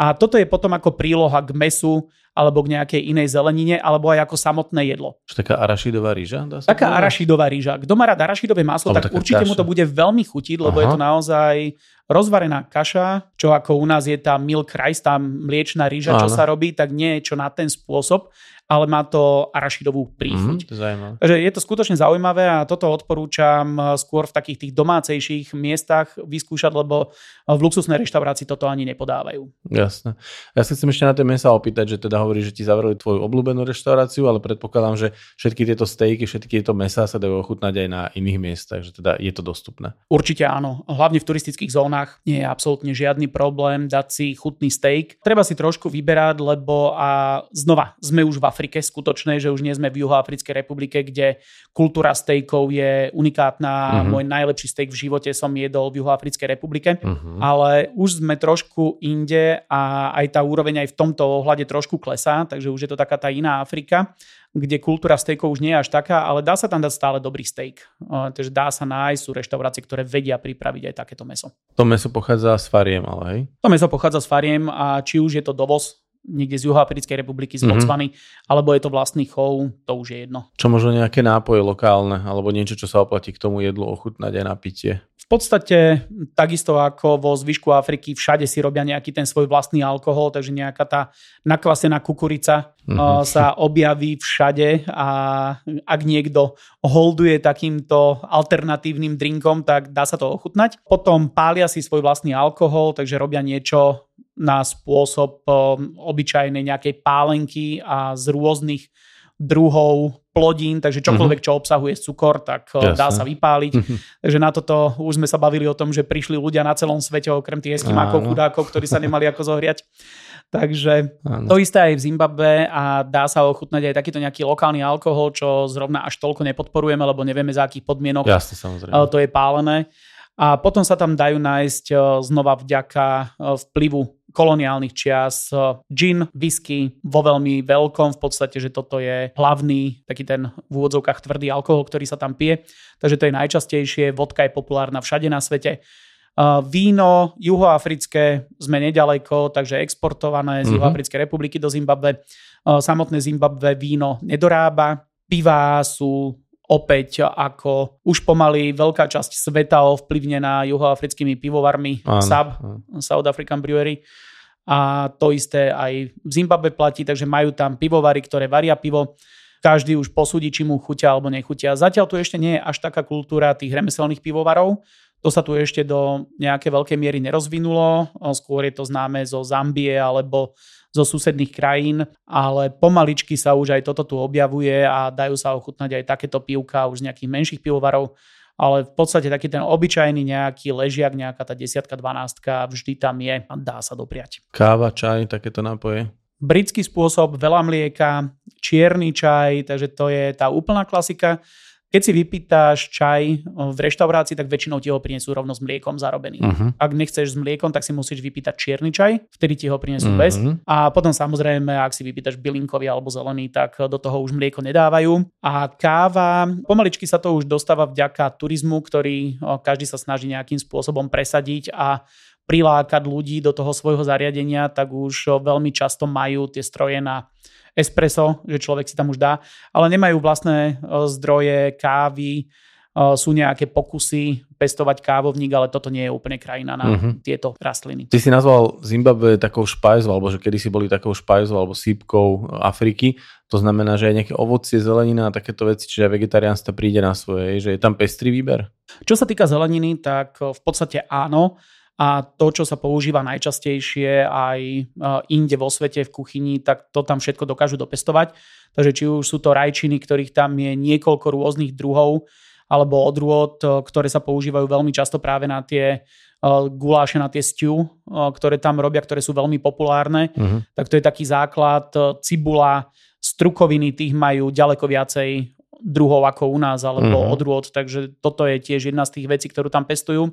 A toto je potom ako príloha k mesu alebo k nejakej inej zelenine, alebo aj ako samotné jedlo.
Čo taká arašidová rýža?
Dá sa taká povedať? arašidová rýža. Kto má rád arašidové maslo, tak určite kaša. mu to bude veľmi chutiť, lebo Aha. je to naozaj rozvarená kaša, čo ako u nás je tá milk rice, tá mliečná rýža, čo sa robí, tak nie je čo na ten spôsob ale má to arašidovú príchuť. Mm, to Takže je to skutočne zaujímavé a toto odporúčam skôr v takých tých domácejších miestach vyskúšať, lebo v luxusnej reštaurácii toto ani nepodávajú.
Jasné. Ja sa chcem ešte na tie mesa opýtať, že teda hovorí, že ti zavreli tvoju obľúbenú reštauráciu, ale predpokladám, že všetky tieto stejky, všetky tieto mesa sa dajú ochutnať aj na iných miestach, že teda je to dostupné.
Určite áno. Hlavne v turistických zónach nie je absolútne žiadny problém dať si chutný steak. Treba si trošku vyberať, lebo a znova sme už v Afrike Afrike skutočnej, že už nie sme v Juhoafrickej republike, kde kultúra stejkov je unikátna. Uh-huh. Môj najlepší steak v živote som jedol v Juhoafrickej republike, uh-huh. ale už sme trošku inde a aj tá úroveň aj v tomto ohľade trošku klesá, takže už je to taká tá iná Afrika kde kultúra stejkov už nie je až taká, ale dá sa tam dať stále dobrý steak. Takže dá sa nájsť, sú reštaurácie, ktoré vedia pripraviť aj takéto meso.
To meso pochádza z fariem, ale hej?
To meso pochádza z fariem a či už je to dovoz niekde z Juhoafrickej republiky, z Botswany, mm-hmm. alebo je to vlastný chov, to už je jedno.
Čo možno nejaké nápoje lokálne, alebo niečo, čo sa oplatí k tomu jedlu ochutnať aj na pitie?
V podstate takisto ako vo zvyšku Afriky, všade si robia nejaký ten svoj vlastný alkohol, takže nejaká tá nakvasená kukurica mm-hmm. sa objaví všade a ak niekto holduje takýmto alternatívnym drinkom, tak dá sa to ochutnať. Potom pália si svoj vlastný alkohol, takže robia niečo na spôsob um, obyčajnej nejakej pálenky a z rôznych druhov plodín, takže čokoľvek, mhm. čo obsahuje cukor, tak Jasne. dá sa vypáliť. Mhm. takže na toto už sme sa bavili o tom, že prišli ľudia na celom svete, okrem tých eskimákov, chudákov, ktorí sa nemali ako zohriať. Takže Áno. to isté aj v Zimbabve a dá sa ochutnať aj takýto nejaký lokálny alkohol, čo zrovna až toľko nepodporujeme, lebo nevieme za akých podmienok
Jasne, samozrejme.
to je pálené. A potom sa tam dajú nájsť znova vďaka vplyvu koloniálnych čias gin, whisky vo veľmi veľkom, v podstate, že toto je hlavný taký ten v úvodzovkách tvrdý alkohol, ktorý sa tam pije, takže to je najčastejšie, vodka je populárna všade na svete. Víno juhoafrické sme nedaleko, takže exportované z mm-hmm. Juhoafrickej republiky do Zimbabwe. Samotné Zimbabwe víno nedorába. Pivá sú opäť ako už pomaly veľká časť sveta ovplyvnená juhoafrickými pivovarmi áno, SAB, áno. South African Brewery. A to isté aj v Zimbabwe platí, takže majú tam pivovary, ktoré varia pivo. každý už posúdi, či mu chutia alebo nechutia. Zatiaľ tu ešte nie je až taká kultúra tých remeselných pivovarov, to sa tu ešte do nejaké veľkej miery nerozvinulo, skôr je to známe zo Zambie alebo zo susedných krajín, ale pomaličky sa už aj toto tu objavuje a dajú sa ochutnať aj takéto pivka už z nejakých menších pivovarov, ale v podstate taký ten obyčajný nejaký ležiak, nejaká tá desiatka, dvanástka vždy tam je a dá sa dopriať.
Káva, čaj, takéto nápoje?
Britský spôsob, veľa mlieka, čierny čaj, takže to je tá úplná klasika. Keď si vypýtaš čaj v reštaurácii, tak väčšinou ti ho prinesú rovno s mliekom zarobený. Uh-huh. Ak nechceš s mliekom, tak si musíš vypýtať čierny čaj, vtedy ti ho prinesú uh-huh. bez. A potom samozrejme, ak si vypýtaš bylinkový alebo zelený, tak do toho už mlieko nedávajú. A káva, pomaličky sa to už dostáva vďaka turizmu, ktorý každý sa snaží nejakým spôsobom presadiť a prilákať ľudí do toho svojho zariadenia, tak už veľmi často majú tie stroje na espresso, že človek si tam už dá, ale nemajú vlastné e, zdroje kávy, e, sú nejaké pokusy pestovať kávovník, ale toto nie je úplne krajina na uh-huh. tieto rastliny.
Ty si nazval Zimbabwe takou špajzou, alebo že kedysi boli takou špajzou alebo sípkou Afriky. To znamená, že aj nejaké ovocie, zelenina a takéto veci, čiže aj vegetariánstvo príde na svoje, že je tam pestrý výber?
Čo sa týka zeleniny, tak v podstate áno a to, čo sa používa najčastejšie aj e, inde vo svete v kuchyni, tak to tam všetko dokážu dopestovať. Takže či už sú to rajčiny, ktorých tam je niekoľko rôznych druhov, alebo odrôd, e, ktoré sa používajú veľmi často práve na tie e, guláše, na tie stew, ktoré tam robia, ktoré sú veľmi populárne. Uh-huh. Tak to je taký základ. Cibula, strukoviny, tých majú ďaleko viacej druhov ako u nás, alebo uh-huh. odrôd. Takže toto je tiež jedna z tých vecí, ktorú tam pestujú.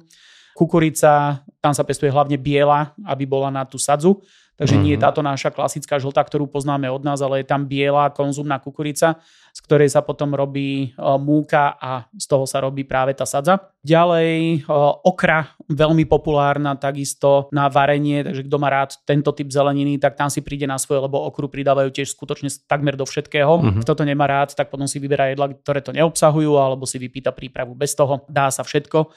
Kukurica, tam sa pestuje hlavne biela, aby bola na tú sadzu. Takže mm-hmm. nie je mhm. táto naša klasická žltá, ktorú poznáme od nás, ale je tam biela konzumná kukurica, z ktorej sa potom robí uh, múka a z toho sa robí práve tá sadza. Ďalej uh, okra, veľmi populárna takisto na varenie, takže kto má rád tento typ zeleniny, tak tam si príde na svoje, lebo okru pridávajú tiež skutočne takmer do všetkého. Mm-hmm. Kto to nemá rád, tak potom si vyberá jedla, ktoré to neobsahujú, alebo si vypýta prípravu bez toho. Dá sa všetko.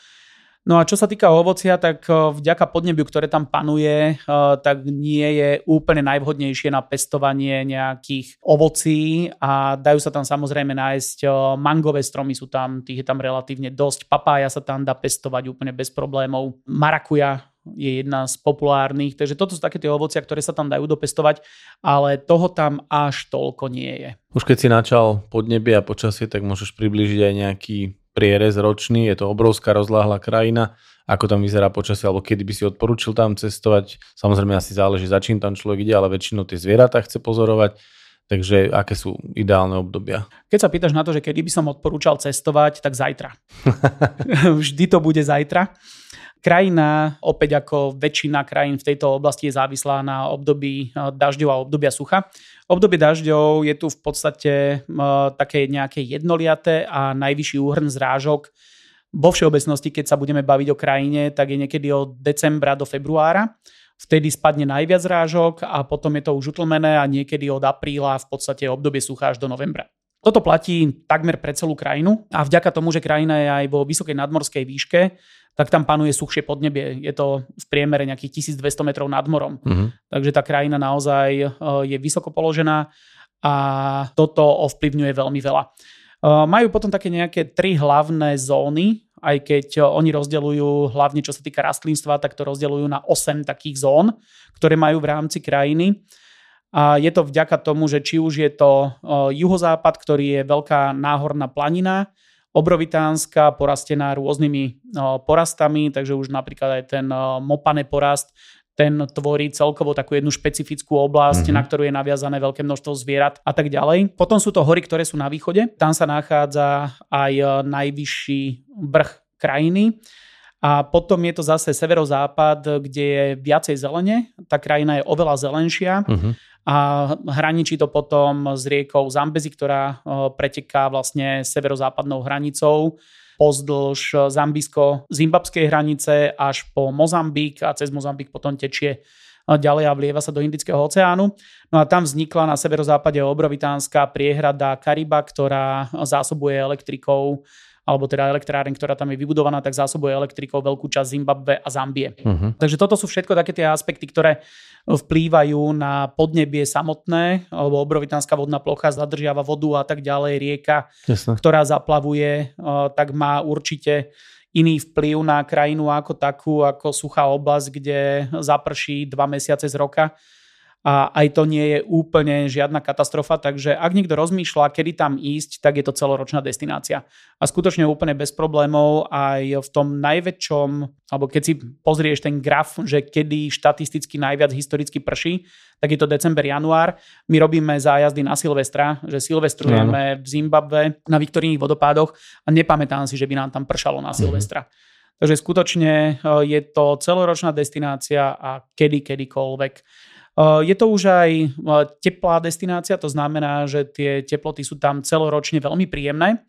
No a čo sa týka ovocia, tak eh, vďaka podnebiu, ktoré tam panuje, eh, tak nie je úplne najvhodnejšie na pestovanie nejakých ovocí a dajú sa tam samozrejme nájsť eh, mangové stromy, sú tam, tých je tam relatívne dosť, papája sa tam dá pestovať úplne bez problémov, marakuja je jedna z populárnych, takže toto sú také tie ovocia, ktoré sa tam dajú dopestovať, ale toho tam až toľko nie je.
Už keď si načal podnebie a počasie, tak môžeš približiť aj nejaký prierez ročný, je to obrovská rozláhla krajina, ako tam vyzerá počasie, alebo kedy by si odporúčil tam cestovať. Samozrejme asi záleží, za čím tam človek ide, ale väčšinou tie zvieratá chce pozorovať. Takže aké sú ideálne obdobia?
Keď sa pýtaš na to, že kedy by som odporúčal cestovať, tak zajtra. Vždy to bude zajtra. Krajina, opäť ako väčšina krajín v tejto oblasti je závislá na období eh, dažďov a obdobia sucha. Obdobie dažďov je tu v podstate uh, také nejaké jednoliaté a najvyšší úhrn zrážok vo všeobecnosti, keď sa budeme baviť o krajine, tak je niekedy od decembra do februára. Vtedy spadne najviac zrážok a potom je to už utlmené a niekedy od apríla v podstate obdobie sucha až do novembra. Toto platí takmer pre celú krajinu a vďaka tomu, že krajina je aj vo vysokej nadmorskej výške, tak tam panuje suchšie podnebie. Je to v priemere nejakých 1200 metrov nad morom. Uh-huh. Takže tá krajina naozaj e, je vysoko položená a toto ovplyvňuje veľmi veľa. E, majú potom také nejaké tri hlavné zóny, aj keď e, oni rozdeľujú, hlavne čo sa týka rastlinstva, tak to rozdeľujú na 8 takých zón, ktoré majú v rámci krajiny. A je to vďaka tomu, že či už je to juhozápad, ktorý je veľká náhorná planina, obrovitánska, porastená rôznymi porastami, takže už napríklad aj ten mopané porast, ten tvorí celkovo takú jednu špecifickú oblasť, mm-hmm. na ktorú je naviazané veľké množstvo zvierat a tak ďalej. Potom sú to hory, ktoré sú na východe. Tam sa nachádza aj najvyšší vrch krajiny. A potom je to zase severozápad, kde je viacej zelene. Tá krajina je oveľa zelenšia. Mm-hmm a hraničí to potom s riekou Zambezi, ktorá preteká vlastne severozápadnou hranicou pozdĺž zambisko-zimbabskej hranice až po Mozambik a cez Mozambik potom tečie ďalej a vlieva sa do Indického oceánu. No a tam vznikla na severozápade obrovitánska priehrada Kariba, ktorá zásobuje elektrikou alebo teda elektráreň, ktorá tam je vybudovaná, tak zásobuje elektrikou veľkú časť Zimbabwe a Zambie. Uh-huh. Takže toto sú všetko také tie aspekty, ktoré vplývajú na podnebie samotné, alebo obrovitánska vodná plocha zadržiava vodu a tak ďalej, rieka, Jasne. ktorá zaplavuje, tak má určite iný vplyv na krajinu ako takú, ako suchá oblasť, kde zaprší dva mesiace z roka a aj to nie je úplne žiadna katastrofa, takže ak niekto rozmýšľa, kedy tam ísť, tak je to celoročná destinácia. A skutočne úplne bez problémov aj v tom najväčšom, alebo keď si pozrieš ten graf, že kedy štatisticky najviac historicky prší, tak je to december, január. My robíme zájazdy na Silvestra, že silvestrujeme v Zimbabve na Viktorijných vodopádoch a nepamätám si, že by nám tam pršalo na mhm. Silvestra. Mm-hmm. Takže skutočne eh, je to celoročná destinácia a kedy, kedykoľvek. Je to už aj eh, teplá destinácia, to znamená, že tie teploty sú tam celoročne veľmi príjemné,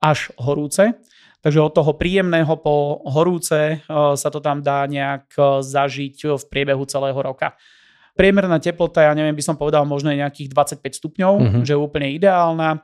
až horúce. Takže od toho príjemného po horúce eh, sa to tam dá nejak zažiť v priebehu celého roka. Priemerná teplota, ja neviem, by som povedal možno je nejakých 25 stupňov, mm-hmm. že je úplne ideálna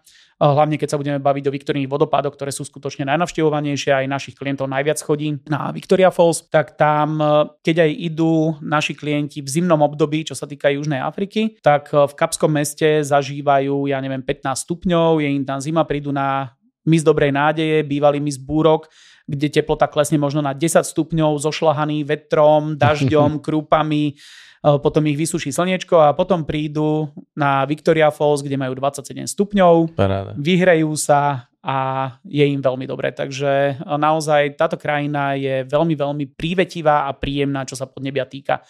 hlavne keď sa budeme baviť o Viktorných vodopádoch, ktoré sú skutočne najnavštevovanejšie, aj našich klientov najviac chodí na Victoria Falls, tak tam, e, keď aj idú naši klienti v zimnom období, čo sa týka Južnej Afriky, tak e, v Kapskom meste zažívajú, ja neviem, 15 stupňov, je im tam zima, prídu na mis dobrej nádeje, bývalý mis búrok, kde teplota klesne možno na 10 stupňov, zošlahaný vetrom, dažďom, krúpami, potom ich vysuší slniečko a potom prídu na Victoria Falls, kde majú 27 stupňov, Paráda. vyhrejú sa a je im veľmi dobre. Takže naozaj táto krajina je veľmi, veľmi prívetivá a príjemná, čo sa podnebia týka.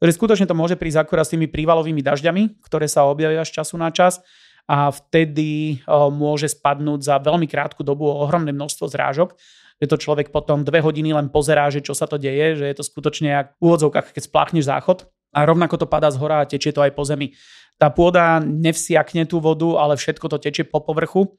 Takže skutočne to môže prísť akurát s tými prívalovými dažďami, ktoré sa objavia z času na čas a vtedy môže spadnúť za veľmi krátku dobu ohromné množstvo zrážok, že to človek potom dve hodiny len pozerá, že čo sa to deje, že je to skutočne jak v úvodzovkách, keď spláchneš záchod a rovnako to padá z hora a tečie to aj po zemi. Tá pôda nevsiakne tú vodu, ale všetko to tečie po povrchu.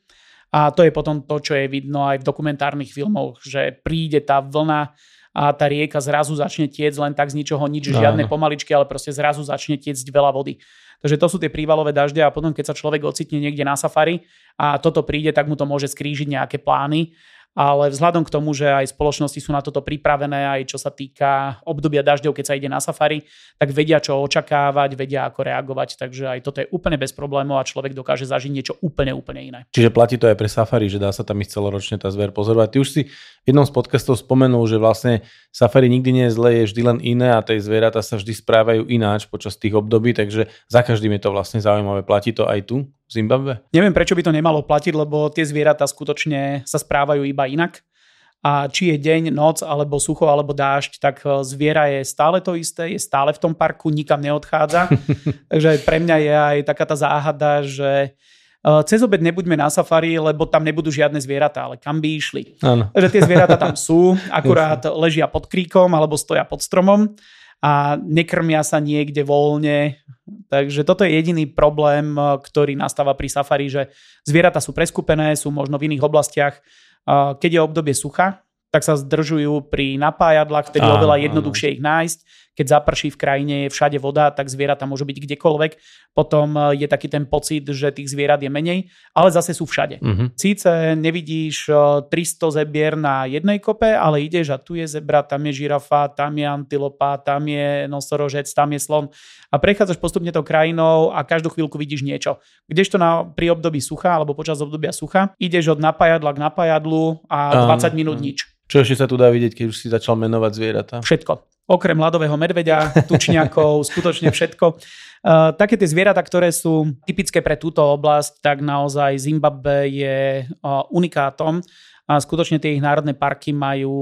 A to je potom to, čo je vidno aj v dokumentárnych filmoch, že príde tá vlna a tá rieka zrazu začne tiec len tak z ničoho nič, no, žiadne pomaličky, ale proste zrazu začne tiecť veľa vody. Takže to sú tie prívalové dažde a potom, keď sa človek ocitne niekde na safari a toto príde, tak mu to môže skrížiť nejaké plány ale vzhľadom k tomu, že aj spoločnosti sú na toto pripravené, aj čo sa týka obdobia dažďov, keď sa ide na safari, tak vedia, čo očakávať, vedia, ako reagovať, takže aj toto je úplne bez problémov a človek dokáže zažiť niečo úplne, úplne iné.
Čiže platí to aj pre safari, že dá sa tam ísť celoročne tá zver pozorovať. Ty už si v jednom z podcastov spomenul, že vlastne safari nikdy nie je zlé, je vždy len iné a tej zvieratá sa vždy správajú ináč počas tých období, takže za každým je to vlastne zaujímavé. Platí to aj tu? Zimbabve?
Neviem, prečo by to nemalo platiť, lebo tie zvieratá skutočne sa správajú iba inak. A či je deň, noc, alebo sucho, alebo dážď, tak e, zviera je stále to isté, je stále v tom parku, nikam neodchádza. Takže pre mňa je aj taká tá záhada, že e, cez obed nebuďme na safari, lebo tam nebudú žiadne zvieratá, ale kam by išli. Ano. Že tie zvieratá tam sú, akurát ležia pod kríkom alebo stoja pod stromom a nekrmia sa niekde voľne. Takže toto je jediný problém, eh, ktorý nastáva pri safari, že zvieratá sú preskupené, sú možno v iných oblastiach. Eh, keď je obdobie sucha, tak sa zdržujú pri napájadlách, vtedy je oveľa jednoduchšie ich nájsť keď zaprší v krajine, je všade voda, tak zvieratá môžu byť kdekoľvek. Potom e, je taký ten pocit, že tých zvierat je menej, ale zase sú všade. Uh-huh. Síce nevidíš 300 e, zebier na jednej kope, ale ideš a tu je zebra, tam je žirafa, tam je antilopa, tam je nosorožec, tam je slon. A prechádzaš postupne tou krajinou a každú chvíľku vidíš niečo. Kdežto na, pri období sucha alebo počas obdobia sucha ideš od napájadla k napájadlu a 20 minút nič.
Čo ešte sa tu dá vidieť, keď už si začal menovať zvieratá?
Všetko okrem ľadového medveďa, tučniakov, skutočne všetko. Uh, také tie zvieratá, ktoré sú typické pre túto oblasť, tak naozaj Zimbabwe je uh, unikátom a skutočne tie ich národné parky majú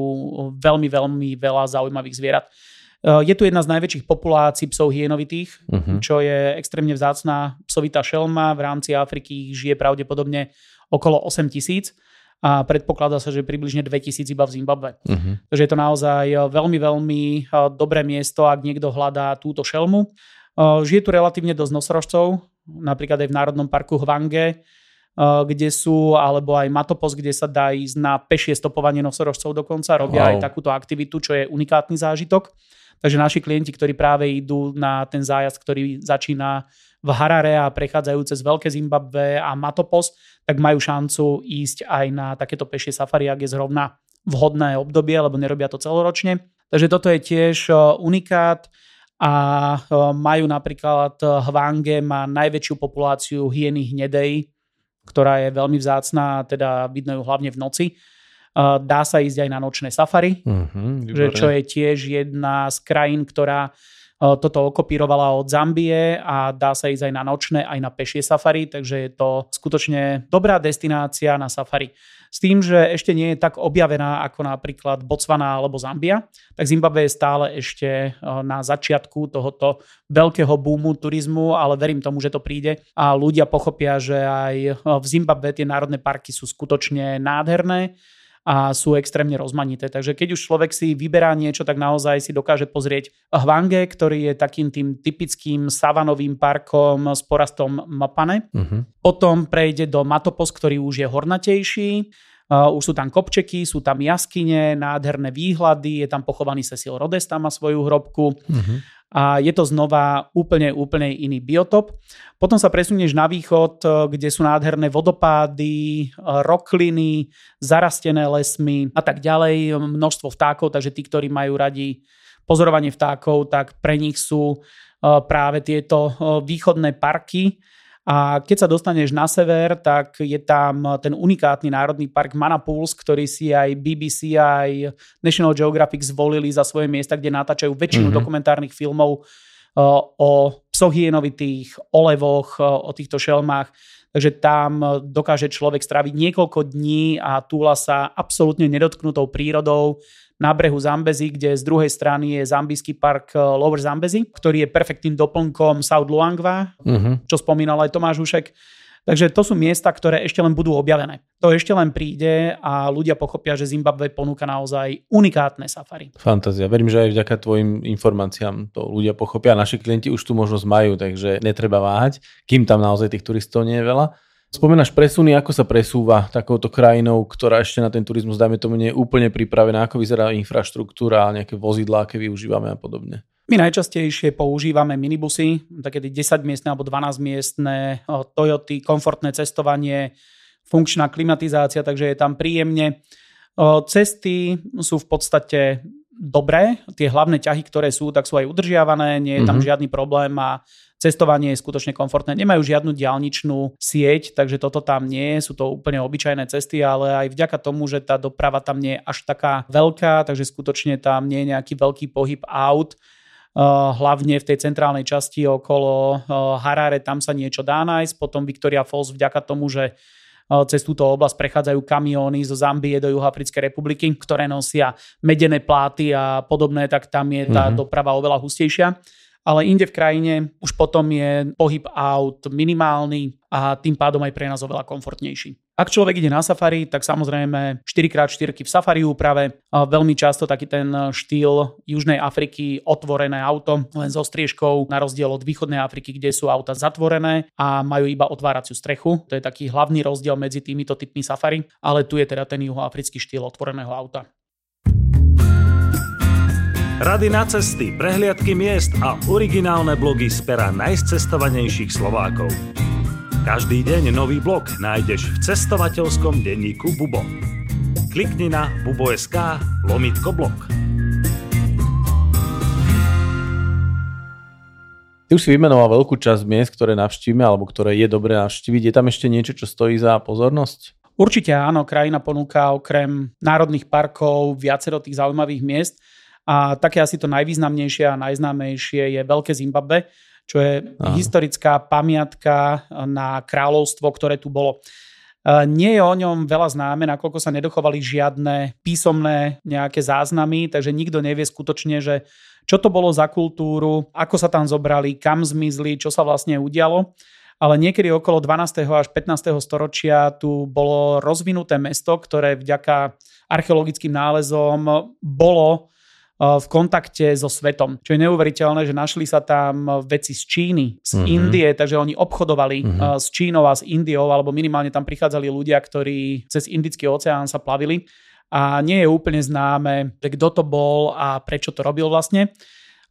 veľmi, veľmi veľa zaujímavých zvierat. Uh, je tu jedna z najväčších populácií psov hienovitých, uh-huh. čo je extrémne vzácná psovitá šelma. V rámci Afriky žije pravdepodobne okolo 8 tisíc a predpokladá sa, že približne 2000 iba v Zimbabve. Uh-huh. Takže je to naozaj eh, veľmi, veľmi eh, dobré miesto, ak niekto hľadá túto šelmu. Eh, žije tu relatívne dosť nosorožcov, napríklad aj v Národnom parku Hvange, kde sú, alebo aj Matopos, kde sa dá ísť na pešie stopovanie nosorožcov dokonca, robia wow. aj takúto aktivitu, čo je unikátny zážitok. Takže naši klienti, ktorí práve idú na ten zájazd, ktorý začína v Harare a prechádzajú cez Veľké Zimbabwe a Matopos, tak majú šancu ísť aj na takéto pešie safari, ak je zrovna vhodné obdobie, lebo nerobia to celoročne. Takže toto je tiež unikát a majú napríklad Hvange má najväčšiu populáciu hyeny hnedej, ktorá je veľmi vzácná, teda vidno ju hlavne v noci. Dá sa ísť aj na nočné safari, uh-huh, že čo je tiež jedna z krajín, ktorá toto okopírovala od Zambie a dá sa ísť aj na nočné, aj na pešie safari, takže je to skutočne dobrá destinácia na safari. S tým, že ešte nie je tak objavená ako napríklad Botswana alebo Zambia, tak Zimbabwe je stále ešte e, na začiatku tohoto veľkého boomu turizmu, ale verím tomu, že to príde a ľudia pochopia, že aj e, v Zimbabwe tie národné parky sú skutočne nádherné a sú extrémne rozmanité. Takže keď už človek si vyberá niečo, tak naozaj si dokáže pozrieť Hvange, ktorý je takým tým typickým savanovým parkom s porastom Mapane. Uh-huh. Potom prejde do Matopos, ktorý už je hornatejší. Uh, už sú tam kopčeky, sú tam jaskyne, nádherné výhľady, je tam pochovaný Cecil Rhodes, tam má svoju hrobku. Uh-huh a je to znova úplne, úplne iný biotop. Potom sa presunieš na východ, eh, kde sú nádherné vodopády, eh, rokliny, zarastené lesmy a tak ďalej, množstvo vtákov, takže tí, ktorí majú radi pozorovanie vtákov, tak pre nich sú eh, práve tieto východné parky, a keď sa dostaneš na sever, tak je tam ten unikátny národný park Manapuls, ktorý si aj BBC, aj National Geographic zvolili za svoje miesta, kde natáčajú väčšinu mm-hmm. dokumentárnych filmov uh, o psoch hienovitých, o levoch, uh, o týchto šelmách. Takže tam dokáže človek stráviť niekoľko dní a túla sa absolútne nedotknutou prírodou na brehu Zambezi, kde z druhej strany je zambijský park eh, Lower Zambezi, ktorý je perfektným doplnkom South Luangwa, uh-huh. čo spomínal aj Tomáš Ušek. Takže to sú miesta, ktoré ešte len budú objavené. To ešte len príde a ľudia pochopia, že Zimbabwe ponúka naozaj unikátne safari.
Fantázia. Verím, že aj vďaka tvojim informáciám to ľudia pochopia. Naši klienti už tu možnosť majú, takže netreba váhať, kým tam naozaj tých turistov nie je veľa. Spomenáš presuny, ako sa presúva takouto krajinou, ktorá ešte na ten turizmus, dajme tomu, nie je úplne pripravená, ako vyzerá infraštruktúra, nejaké vozidlá, aké využívame a podobne.
My najčastejšie používame minibusy, také 10 miestne alebo 12 miestne Toyoty, komfortné cestovanie, funkčná klimatizácia, takže je tam príjemne. Cesty sú v podstate dobré, tie hlavné ťahy, ktoré sú, tak sú aj udržiavané, nie je tam mm-hmm. žiadny problém a Cestovanie je skutočne komfortné. Nemajú žiadnu diálničnú sieť, takže toto tam nie je. Sú to úplne obyčajné cesty, ale aj vďaka tomu, že tá doprava tam nie je až taká veľká, takže skutočne tam nie je nejaký veľký pohyb aut. Uh, hlavne v tej centrálnej časti okolo uh, Harare, tam sa niečo dá nájsť. Potom Victoria Falls vďaka tomu, že cez túto oblasť prechádzajú kamióny zo Zambie do Juhoafrickej republiky, ktoré nosia medené pláty a podobné, tak tam je tá mm-hmm. doprava oveľa hustejšia ale inde v krajine už potom je pohyb aut minimálny a tým pádom aj pre nás oveľa komfortnejší. Ak človek ide na safari, tak samozrejme 4x4 v safari úprave. Veľmi často taký ten štýl Južnej Afriky, otvorené auto, len so striežkou, na rozdiel od východnej Afriky, kde sú auta zatvorené a majú iba otváraciu strechu. To je taký hlavný rozdiel medzi týmito typmi safari, ale tu je teda ten juhoafrický štýl otvoreného auta.
Rady na cesty, prehliadky miest a originálne blogy z pera najcestovanejších Slovákov. Každý deň nový blog nájdeš v cestovateľskom denníku Bubo. Klikni na bubo.sk lomitko blog.
Ty už si vymenoval veľkú časť miest, ktoré navštívime alebo ktoré je dobré navštíviť. Je tam ešte niečo, čo stojí za pozornosť?
Určite áno, krajina ponúka okrem národných parkov viacero tých zaujímavých miest. A také asi to najvýznamnejšie a najznámejšie je Veľké Zimbabwe, čo je Aha. historická pamiatka na kráľovstvo, ktoré tu bolo. E, nie je o ňom veľa známe, nakoľko sa nedochovali žiadne písomné nejaké záznamy, takže nikto nevie skutočne, že čo to bolo za kultúru, ako sa tam zobrali, kam zmizli, čo sa vlastne udialo. Ale niekedy okolo 12. až 15. storočia tu bolo rozvinuté mesto, ktoré vďaka archeologickým nálezom bolo v kontakte so svetom. Čo je neuveriteľné, že našli sa tam veci z Číny, z uh-huh. Indie, takže oni obchodovali uh-huh. s Čínou a s Indiou, alebo minimálne tam prichádzali ľudia, ktorí cez Indický oceán sa plavili a nie je úplne známe, kto to bol a prečo to robil vlastne.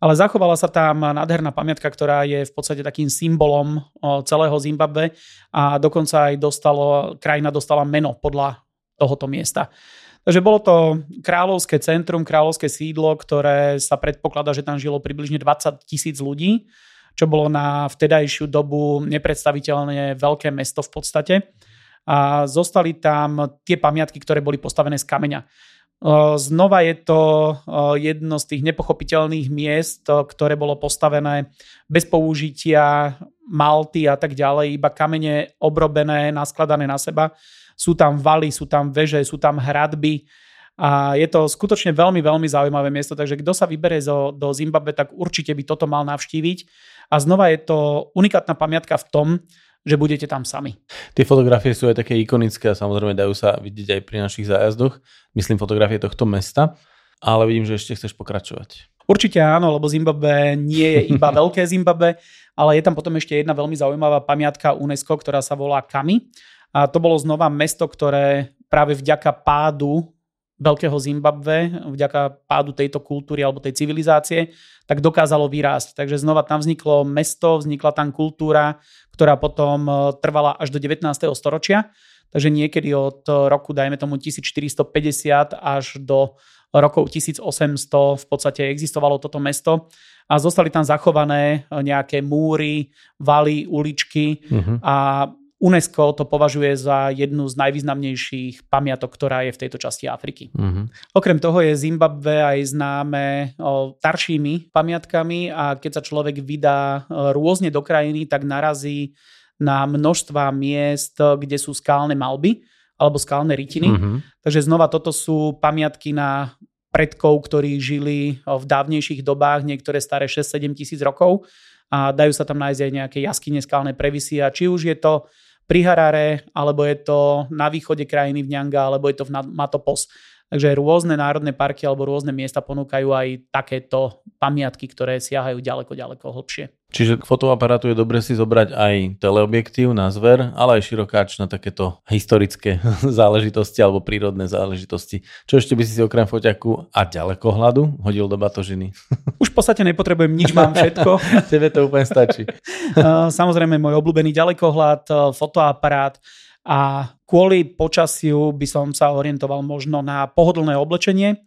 ale zachovala sa tam nádherná pamiatka, ktorá je v podstate takým symbolom celého Zimbabwe a dokonca aj dostalo, krajina dostala meno podľa tohoto miesta. Takže bolo to kráľovské centrum, kráľovské sídlo, ktoré sa predpokladá, že tam žilo približne 20 tisíc ľudí, čo bolo na vtedajšiu dobu nepredstaviteľne veľké mesto v podstate. A zostali tam tie pamiatky, ktoré boli postavené z kameňa. Znova je to jedno z tých nepochopiteľných miest, ktoré bolo postavené bez použitia malty a tak ďalej, iba kamene obrobené, naskladané na seba. Sú tam valy, sú tam veže, sú tam hradby a je to skutočne veľmi, veľmi zaujímavé miesto, takže kto sa vybere zo, do Zimbabwe, tak určite by toto mal navštíviť. A znova je to unikátna pamiatka v tom, že budete tam sami.
Tie fotografie sú aj také ikonické a samozrejme dajú sa vidieť aj pri našich zájazdoch. Myslím fotografie tohto mesta, ale vidím, že ešte chceš pokračovať.
Určite áno, lebo Zimbabwe nie je iba veľké Zimbabwe, ale je tam potom ešte jedna veľmi zaujímavá pamiatka UNESCO, ktorá sa volá Kami. A to bolo znova mesto, ktoré práve vďaka pádu veľkého Zimbabve, vďaka pádu tejto kultúry alebo tej civilizácie, tak dokázalo vyrásť. Takže znova tam vzniklo mesto, vznikla tam kultúra, ktorá potom e, trvala až do 19. storočia. Takže niekedy od roku, dajme tomu 1450 až do rokov 1800 v podstate existovalo toto mesto a zostali tam zachované nejaké múry, valy, uličky uh-huh. a UNESCO to považuje za jednu z najvýznamnejších pamiatok, ktorá je v tejto časti Afriky. Uh-huh. Okrem toho je Zimbabwe aj známe o, staršími pamiatkami a keď sa človek vydá rôzne do krajiny, tak narazí na množstva miest, kde sú skálne malby alebo skálne rytiny. Uh-huh. Takže znova toto sú pamiatky na predkov, ktorí žili v dávnejších dobách, niektoré staré 6-7 tisíc rokov a dajú sa tam nájsť aj nejaké jaskyne, skálne previsy a či už je to pri Harare, alebo je to na východe krajiny v Nyanga, alebo je to v Matopos. Takže rôzne národné parky alebo rôzne miesta ponúkajú aj takéto pamiatky, ktoré siahajú ďaleko, ďaleko hlbšie.
Čiže k fotoaparátu je dobre si zobrať aj teleobjektív na zver, ale aj širokáč na takéto historické záležitosti alebo prírodné záležitosti. Čo ešte by si si okrem foťaku a ďalekohľadu hodil do batožiny?
Už v podstate nepotrebujem nič, mám všetko.
Tebe to úplne stačí.
Samozrejme môj obľúbený ďalekohľad, fotoaparát, a kvôli počasiu by som sa orientoval možno na pohodlné oblečenie,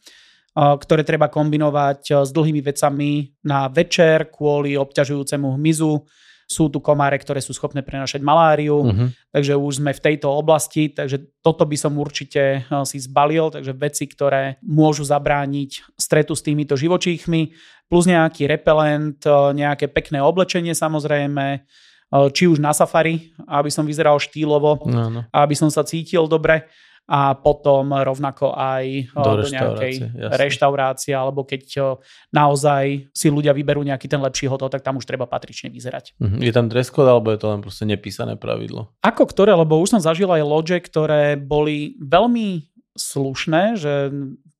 ktoré treba kombinovať s dlhými vecami na večer kvôli obťažujúcemu hmyzu. Sú tu komáre, ktoré sú schopné prenašať maláriu, uh-huh. takže už sme v tejto oblasti, takže toto by som určite si zbalil, takže veci, ktoré môžu zabrániť stretu s týmito živočíchmi, plus nejaký repelent, nejaké pekné oblečenie samozrejme, či už na safari, aby som vyzeral štýlovo, no, no. aby som sa cítil dobre a potom rovnako aj do, do nejakej jasne. reštaurácie, alebo keď naozaj si ľudia vyberú nejaký ten lepší hotel, tak tam už treba patrične vyzerať.
Mhm. Je tam dress code, alebo je to len proste nepísané pravidlo?
Ako ktoré, lebo už som zažil aj loďe, ktoré boli veľmi slušné, že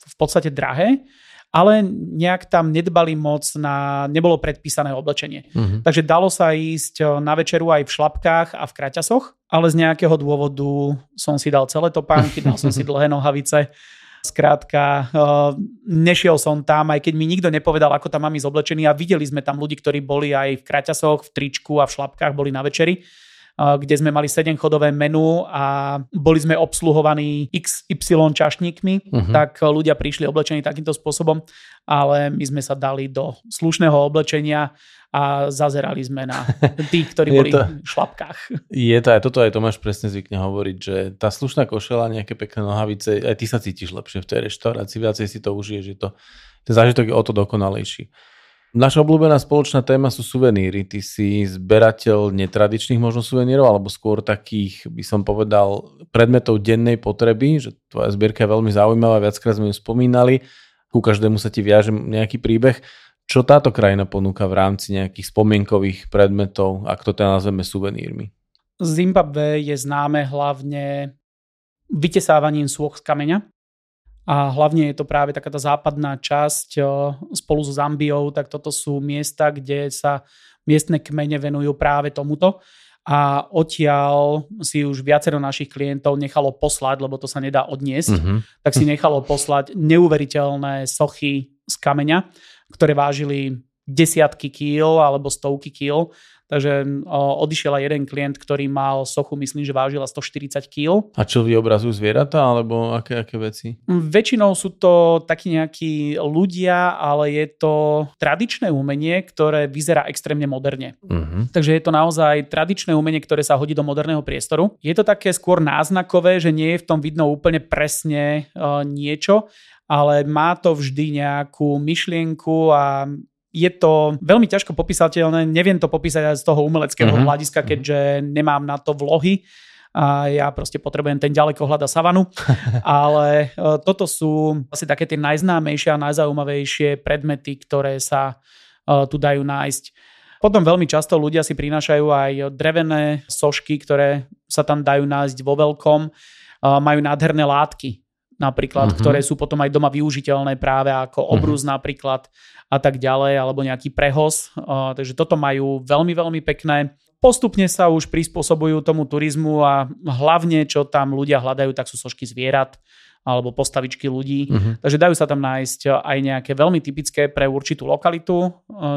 v podstate drahé, ale nejak tam nedbali moc na, nebolo predpísané oblečenie. Uh-huh. Takže dalo sa ísť na večeru aj v šlapkách a v kraťasoch, ale z nejakého dôvodu som si dal celé topánky, dal som si dlhé nohavice. Skrátka, nešiel som tam, aj keď mi nikto nepovedal, ako tam mám ísť oblečený a videli sme tam ľudí, ktorí boli aj v kraťasoch, v tričku a v šlapkách, boli na večeri kde sme mali 7 chodové menu a boli sme obsluhovaní XY čašníkmi, uh-huh. tak ľudia prišli oblečení takýmto spôsobom, ale my sme sa dali do slušného oblečenia a zazerali sme na tých, ktorí boli to, v šlapkách.
Je to aj toto, aj Tomáš presne zvykne hovoriť, že tá slušná košela, nejaké pekné nohavice, aj ty sa cítiš lepšie v tej reštaurácii, viacej si to užiješ, že to, ten zážitok je o to dokonalejší. Naša obľúbená spoločná téma sú suveníry. Ty si zberateľ netradičných možno suvenírov, alebo skôr takých, by som povedal, predmetov dennej potreby, že tvoja zbierka je veľmi zaujímavá, viackrát sme ju spomínali, ku každému sa ti viaže nejaký príbeh. Čo táto krajina ponúka v rámci nejakých spomienkových predmetov, ak to teda nazveme suvenírmi?
Zimbabwe je známe hlavne vytesávaním sôch z kameňa a hlavne je to práve taká tá západná časť spolu so Zambiou, tak toto sú miesta, kde sa miestne kmene venujú práve tomuto a odtiaľ si už viacero našich klientov nechalo poslať, lebo to sa nedá odniesť, mm-hmm. tak si nechalo poslať neuveriteľné sochy z kameňa, ktoré vážili desiatky kýl alebo stovky kýl. Takže odišiel aj jeden klient, ktorý mal sochu, myslím, že vážila 140 kg.
A čo vyobrazujú zvieratá, alebo aké, aké veci?
Väčšinou sú to takí nejakí ľudia, ale je to tradičné umenie, ktoré vyzerá extrémne moderne. Uh-huh. Takže je to naozaj tradičné umenie, ktoré sa hodí do moderného priestoru. Je to také skôr náznakové, že nie je v tom vidno úplne presne uh, niečo, ale má to vždy nejakú myšlienku a je to veľmi ťažko popísateľné, neviem to popísať aj z toho umeleckého uh-huh. hľadiska, mhm. keďže nemám na to vlohy a ja proste potrebujem ten ďalekohľad a savanu, ale e, toto sú asi také tie najznámejšie a najzaujímavejšie predmety, ktoré sa e, tu dajú nájsť. Potom veľmi často ľudia si prinášajú aj drevené sošky, ktoré sa tam dajú nájsť vo veľkom. Majú nádherné látky, napríklad, uh-huh. ktoré sú potom aj doma využiteľné práve ako obrus uh-huh. napríklad a tak ďalej, alebo nejaký prehoz. Takže toto majú veľmi, veľmi pekné. Postupne sa už prispôsobujú tomu turizmu a hlavne, čo tam ľudia hľadajú, tak sú sošky zvierat alebo postavičky ľudí. Uh-huh. Takže dajú sa tam nájsť aj nejaké veľmi typické pre určitú lokalitu,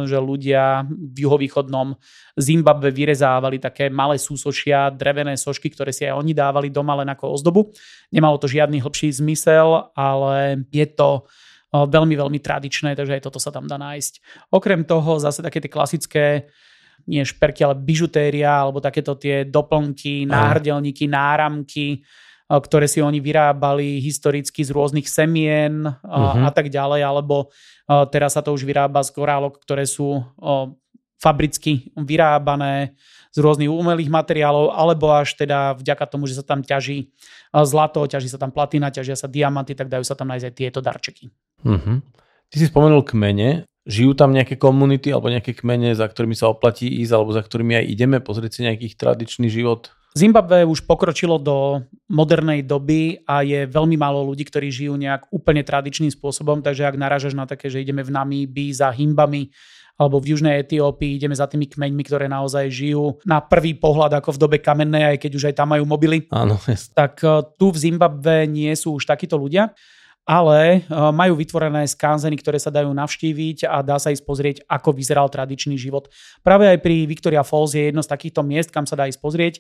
že ľudia v juhovýchodnom Zimbabve vyrezávali také malé súsošia, drevené sošky, ktoré si aj oni dávali doma len ako ozdobu. Nemalo to žiadny hlbší zmysel, ale je to veľmi, veľmi tradičné, takže aj toto sa tam dá nájsť. Okrem toho zase také tie klasické nie šperky, ale bižutéria, alebo takéto tie doplnky, náhrdelníky, náramky, ktoré si oni vyrábali historicky z rôznych semien uh-huh. a tak ďalej, alebo teraz sa to už vyrába z korálok, ktoré sú fabricky vyrábané z rôznych umelých materiálov, alebo až teda vďaka tomu, že sa tam ťaží zlato, ťaží sa tam platina, ťažia sa diamanty, tak dajú sa tam nájsť aj tieto darčeky.
Uh-huh. Ty si spomenul kmene. Žijú tam nejaké komunity alebo nejaké kmene, za ktorými sa oplatí ísť alebo za ktorými aj ideme pozrieť si nejakých tradičný život?
Zimbabwe už pokročilo do modernej doby a je veľmi málo ľudí, ktorí žijú nejak úplne tradičným spôsobom, takže ak narážaš na také, že ideme v Namíbi za himbami, alebo v južnej Etiópii ideme za tými kmeňmi, ktoré naozaj žijú na prvý pohľad ako v dobe kamennej, aj keď už aj tam majú mobily.
Áno, jasne.
Tak eh, tu v Zimbabve nie sú už takíto ľudia ale e, majú vytvorené skanzeny, ktoré sa dajú navštíviť a dá sa ísť pozrieť, ako vyzeral tradičný život. Práve aj pri Victoria Falls je jedno z takýchto miest, kam sa dá ísť pozrieť.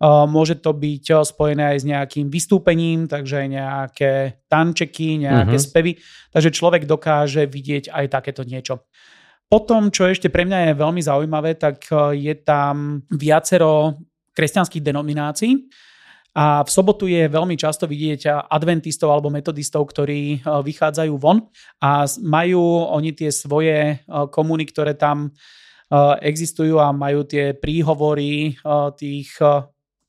Môže to byť e, spojené aj s nejakým vystúpením, takže nejaké tančeky, nejaké uh-huh. spevy. Takže človek dokáže vidieť aj takéto niečo. Potom, čo ešte pre mňa je veľmi zaujímavé, tak je tam viacero kresťanských denominácií. A v sobotu je veľmi často vidieť adventistov alebo metodistov, ktorí vychádzajú von a majú oni tie svoje komuny, ktoré tam existujú a majú tie príhovory tých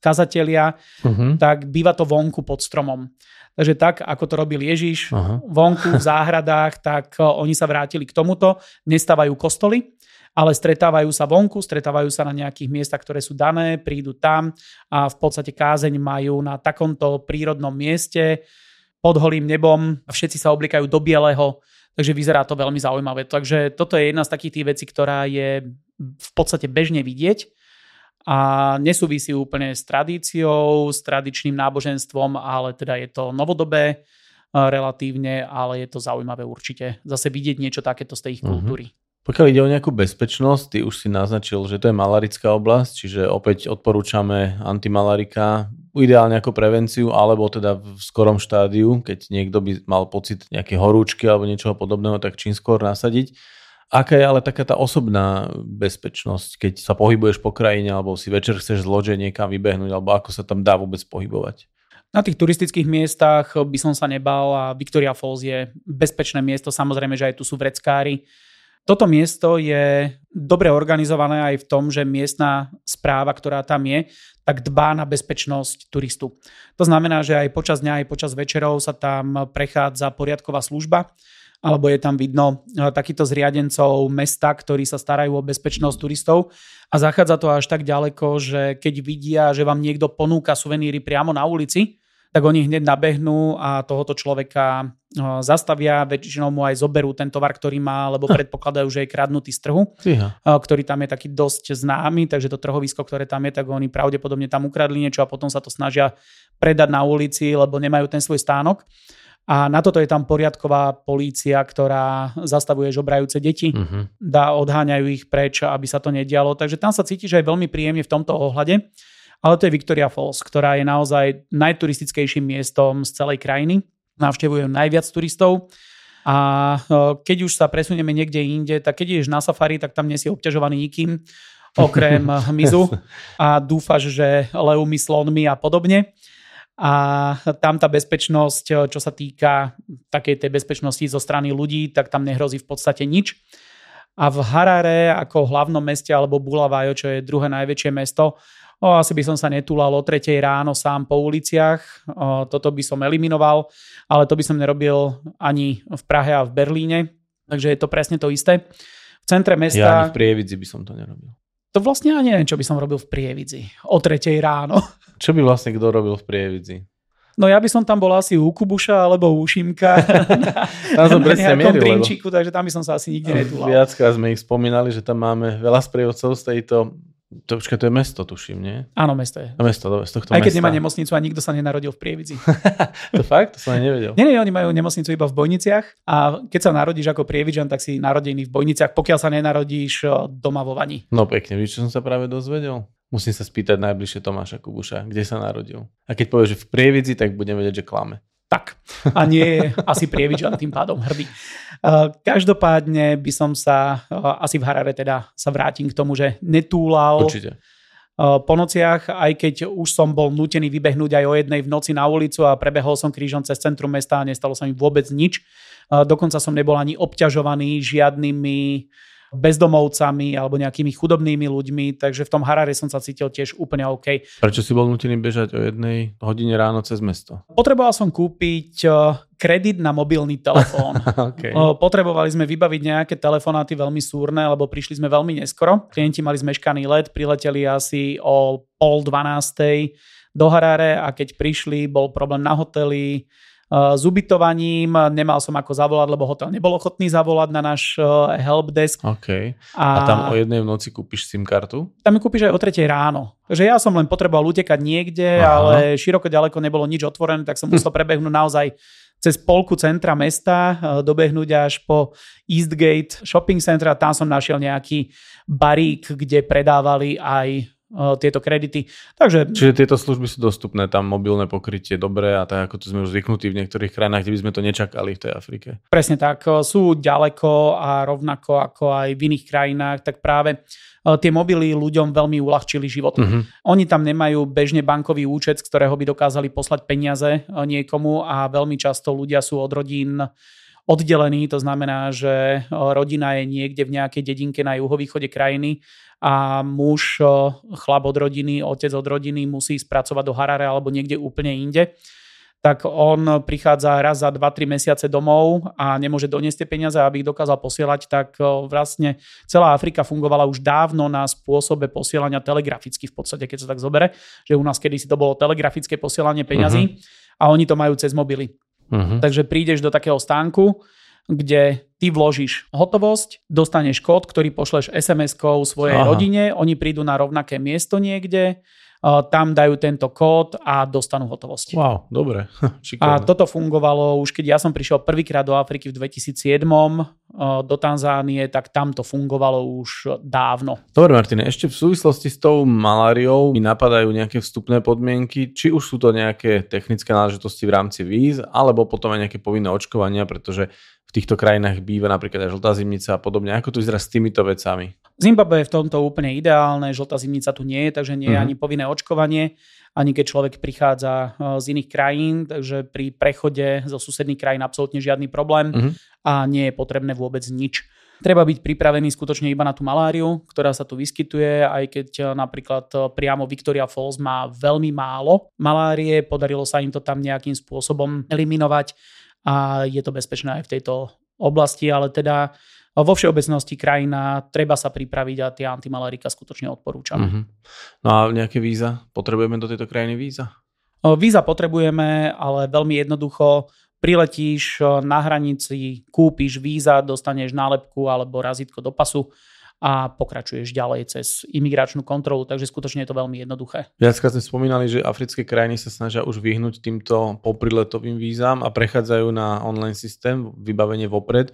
kazatelia, uh-huh. tak býva to vonku pod stromom. Takže tak, ako to robil Ježiš uh-huh. vonku v záhradách, tak oni sa vrátili k tomuto, nestávajú kostoly, ale stretávajú sa vonku, stretávajú sa na nejakých miestach, ktoré sú dané, prídu tam a v podstate kázeň majú na takomto prírodnom mieste pod holým nebom a všetci sa oblikajú do bieleho, takže vyzerá to veľmi zaujímavé. Takže toto je jedna z takých tých vecí, ktorá je v podstate bežne vidieť a nesúvisí úplne s tradíciou, s tradičným náboženstvom, ale teda je to novodobé relatívne, ale je to zaujímavé určite zase vidieť niečo takéto z tej ich mhm. kultúry. Mm-hmm.
Pokiaľ ide o nejakú bezpečnosť, ty už si naznačil, že to je malarická oblasť, čiže opäť odporúčame antimalarika, ideálne ako prevenciu, alebo teda v skorom štádiu, keď niekto by mal pocit nejaké horúčky alebo niečoho podobného, tak čím skôr nasadiť. Aká je ale taká tá osobná bezpečnosť, keď sa pohybuješ po krajine, alebo si večer chceš zložiť niekam vybehnúť, alebo ako sa tam dá vôbec pohybovať?
Na tých turistických miestach by som sa nebal a Victoria Falls je bezpečné miesto, samozrejme, že aj tu sú vreckári, toto miesto je dobre organizované aj v tom, že miestna správa, ktorá tam je, tak dbá na bezpečnosť turistu. To znamená, že aj počas dňa, aj počas večerov sa tam prechádza poriadková služba, alebo je tam vidno e, takýto zriadencov mesta, ktorí sa starajú o bezpečnosť turistov a zachádza to až tak ďaleko, že keď vidia, že vám niekto ponúka suveníry priamo na ulici, tak oni hneď nabehnú a tohoto človeka zastavia, väčšinou mu aj zoberú ten tovar, ktorý má, lebo predpokladajú, že je kradnutý z trhu, Fíha. ktorý tam je taký dosť známy, takže to trhovisko, ktoré tam je, tak oni pravdepodobne tam ukradli niečo a potom sa to snažia predať na ulici, lebo nemajú ten svoj stánok. A na toto je tam poriadková polícia, ktorá zastavuje žobrajúce deti,
Uh-huh.
dá, odháňajú ich preč, aby sa to nedialo. Takže tam sa cítiš aj veľmi príjemne v tomto ohľade. Ale to je Victoria Falls, ktorá je naozaj najturistickejším miestom z celej krajiny. Navštevujú najviac turistov. A keď už sa presunieme niekde inde, tak keď ideš na safari, tak tam nie si obťažovaný nikým, okrem hmyzu a dúfaš, že leumi, slonmi a podobne. A tam tá bezpečnosť, čo sa týka takej tej bezpečnosti zo strany ľudí, tak tam nehrozí v podstate nič. A v Harare ako hlavnom meste alebo Bulavajo, čo je druhé najväčšie mesto, o, asi by som sa netúlal o tretej ráno sám po uliciach. O, toto by som eliminoval, ale to by som nerobil ani v Prahe a v Berlíne. Takže je to presne to isté. V centre
Ja
mesta...
ani v Prievidzi by som to nerobil.
To vlastne ani neviem, čo by som robil v Prievidzi. O tretej ráno.
Čo by vlastne kto robil v Prievidzi?
No ja by som tam bol asi u Kubuša alebo u Šimka.
Tam som
nejakom
mieril, lebo
drinčiku, takže tam by som sa asi nikde netúlal.
viackrát sme ich spomínali, že tam máme veľa sprievodcov z tejto to, počkaj, to je mesto, tuším, nie?
Áno, mesto je.
No, mesto, dobre, z tohto
Aj keď
mesta.
nemá nemocnicu a nikto sa nenarodil v Prievidzi.
to fakt? To som nevedel.
Nie, nie, oni majú nemocnicu iba v Bojniciach a keď sa narodíš ako Prievidžan, tak si narodený v Bojniciach, pokiaľ sa nenarodíš eh, doma vo Vani.
No pekne, víš, čo som sa práve dozvedel? Musím sa spýtať najbližšie Tomáša Kubuša, kde sa narodil. A keď povie, že v Prievidzi, tak budem vedieť, že klame.
Tak. A nie asi Prievidžan tým pádom hrdý. Eh, Každopádne by som sa eh, asi v Harare teda sa vrátim k tomu, že netúlal
Určite.
uh, po nociach, aj keď už som bol nutený vybehnúť aj o jednej v noci na ulicu a prebehol som krížom cez centrum mesta a nestalo sa mi vôbec nič. Uh, dokonca som nebol ani obťažovaný žiadnymi bezdomovcami alebo nejakými chudobnými ľuďmi, takže v tom Harare som sa cítil tiež úplne OK.
Prečo si bol nutený bežať o jednej hodine ráno cez mesto?
Potreboval som kúpiť uh, kredit na mobilný telefón.
okay.
O, Potrebovali sme vybaviť nejaké telefonáty veľmi súrne, lebo prišli sme veľmi neskoro. Klienti mali zmeškaný let, prileteli asi o pol dvanástej do Harare a keď prišli, bol problém na hoteli, s ubytovaním, nemal som ako zavolať, lebo hotel nebol ochotný zavolať na náš uh, helpdesk.
OK.
A,
A tam o jednej v noci kúpiš SIM kartu?
tam ju kúpiš aj o tretej ráno. Takže ja som len potreboval utekať niekde,
Aha.
ale široko ďaleko nebolo nič otvorené, tak som musel prebehnúť naozaj cez polku centra mesta, eh, dobehnúť až po Eastgate shopping center a tam som našiel nejaký barík, kde predávali aj tieto kredity. Takže
Čiže tieto služby sú dostupné, tam mobilné pokrytie dobré a tak ako to sme už zvyknutí v niektorých krajinách, kde by sme to nečakali v tej Afrike.
Presne tak, e, sú ďaleko a rovnako ako aj v iných krajinách, tak práve e, tie mobily ľuďom veľmi uľahčili život.
Mhm.
Oni tam nemajú bežne bankový účet, z ktorého by dokázali poslať peniaze niekomu a veľmi často ľudia sú od rodín oddelení, to znamená, že rodina je niekde v nejakej dedinke na juhovýchode krajiny a muž, chlap od rodiny, otec od rodiny musí spracovať do Harare alebo niekde úplne inde tak on prichádza raz za 2-3 mesiace domov a nemôže doniesť tie peniaze, aby ich dokázal posielať, tak vlastne celá Afrika fungovala už dávno na spôsobe posielania telegraficky v podstate, keď sa tak zobere, že u nás kedysi to bolo telegrafické posielanie peňazí a oni to majú cez mobily.
Mhm.
Takže prídeš do takého stánku, kde ty vložíš hotovosť, dostaneš kód, ktorý pošleš SMS-kou svojej
Aha.
rodine, oni prídu na rovnaké miesto niekde, tam dajú tento kód a dostanú hotovosť.
Wow, dobre.
A toto fungovalo už keď ja som prišiel prvýkrát do Afriky v 2007 uh, do Tanzánie, tak tam to fungovalo už dávno.
Dobre, Martine, ešte v súvislosti s tou maláriou mi napadajú nejaké vstupné podmienky, či už sú to nejaké technické náležitosti v rámci víz, alebo potom aj nejaké povinné očkovania, pretože v týchto krajinách býva napríklad aj žltá zimnica a podobne. Ako to vyzerá s týmito vecami?
Zimbabwe je v tomto úplne ideálne, žltá zimnica tu nie je, takže nie je
Mhm.
ani povinné očkovanie, ani keď človek prichádza uh, z iných krajín, takže pri prechode zo susedných krajín absolútne žiadny problém
Mhm.
a nie je potrebné vôbec nič. Treba byť pripravený skutočne iba na tú maláriu, ktorá sa tu vyskytuje, aj keď uh, napríklad uh, priamo Victoria Falls má veľmi málo malárie, podarilo sa im to tam nejakým spôsobom eliminovať a je to bezpečné aj v tejto oblasti, ale teda vo všeobecnosti krajina, treba sa pripraviť a tie antimalárika skutočne odporúčam.
Mhm. No a nejaké víza? Potrebujeme do tejto krajiny víza?
Víza potrebujeme, ale veľmi jednoducho priletíš na hranici, kúpiš víza, dostaneš nálepku alebo razítko do pasu a pokračuješ ďalej cez imigračnú kontrolu, takže skutočne je to veľmi jednoduché.
Viackrát sme spomínali, že africké krajiny sa snažia už vyhnúť týmto popriletovým vízam a prechádzajú na online systém, vybavenie vopred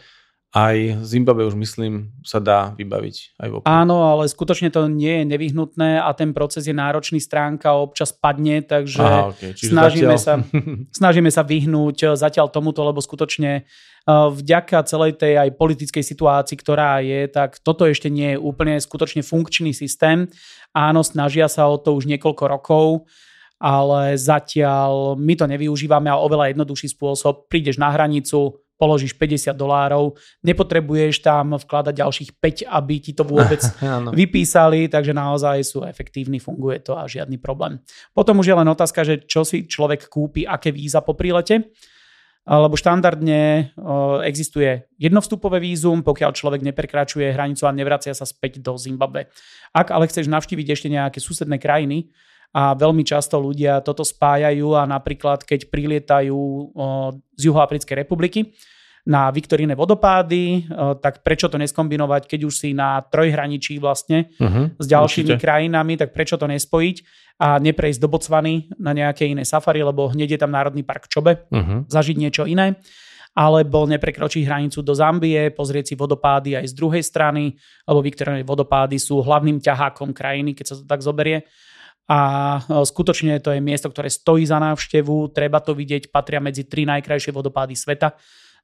aj Zimbabwe už myslím sa dá vybaviť aj vopred.
Áno, ale skutočne to nie je nevyhnutné a ten proces je náročný, stránka občas padne, takže Aha, okay. snažíme, zatiaľ... sa, snažíme sa vyhnúť eh, zatiaľ tomuto, lebo skutočne eh, vďaka celej tej aj politickej situácii, ktorá je, tak toto ešte nie je úplne skutočne funkčný systém. Áno, snažia sa o to už niekoľko rokov, ale zatiaľ my to nevyužívame a oveľa jednoduchší spôsob. Prídeš na hranicu, položíš 50 dolárov, nepotrebuješ tam vkladať ďalších 5, aby ti to vôbec vypísali, takže naozaj sú efektívni, funguje to a žiadny problém. Potom už je len otázka, že čo si človek kúpi, aké víza po prílete, lebo štandardne existuje jednovstupové vízum, pokiaľ človek neprekračuje hranicu a nevracia sa späť do Zimbabwe. Ak ale chceš navštíviť ešte nejaké susedné krajiny, a veľmi často ľudia toto spájajú a napríklad keď prilietajú z Juhoafrickej republiky na Viktoríne vodopády, tak prečo to neskombinovať, keď už si na trojhraničí vlastne uh-huh, s ďalšími určite. krajinami, tak prečo to nespojiť a neprejsť do Botswany na nejaké iné safari, lebo hneď je tam Národný park Čobe, uh-huh. zažiť niečo iné alebo neprekročiť hranicu do Zambie, pozrieť si vodopády aj z druhej strany, lebo Viktorové vodopády sú hlavným ťahákom krajiny, keď sa to tak zoberie a e, skutočne to je miesto, ktoré stojí za návštevu, treba to vidieť, patria medzi tri najkrajšie vodopády sveta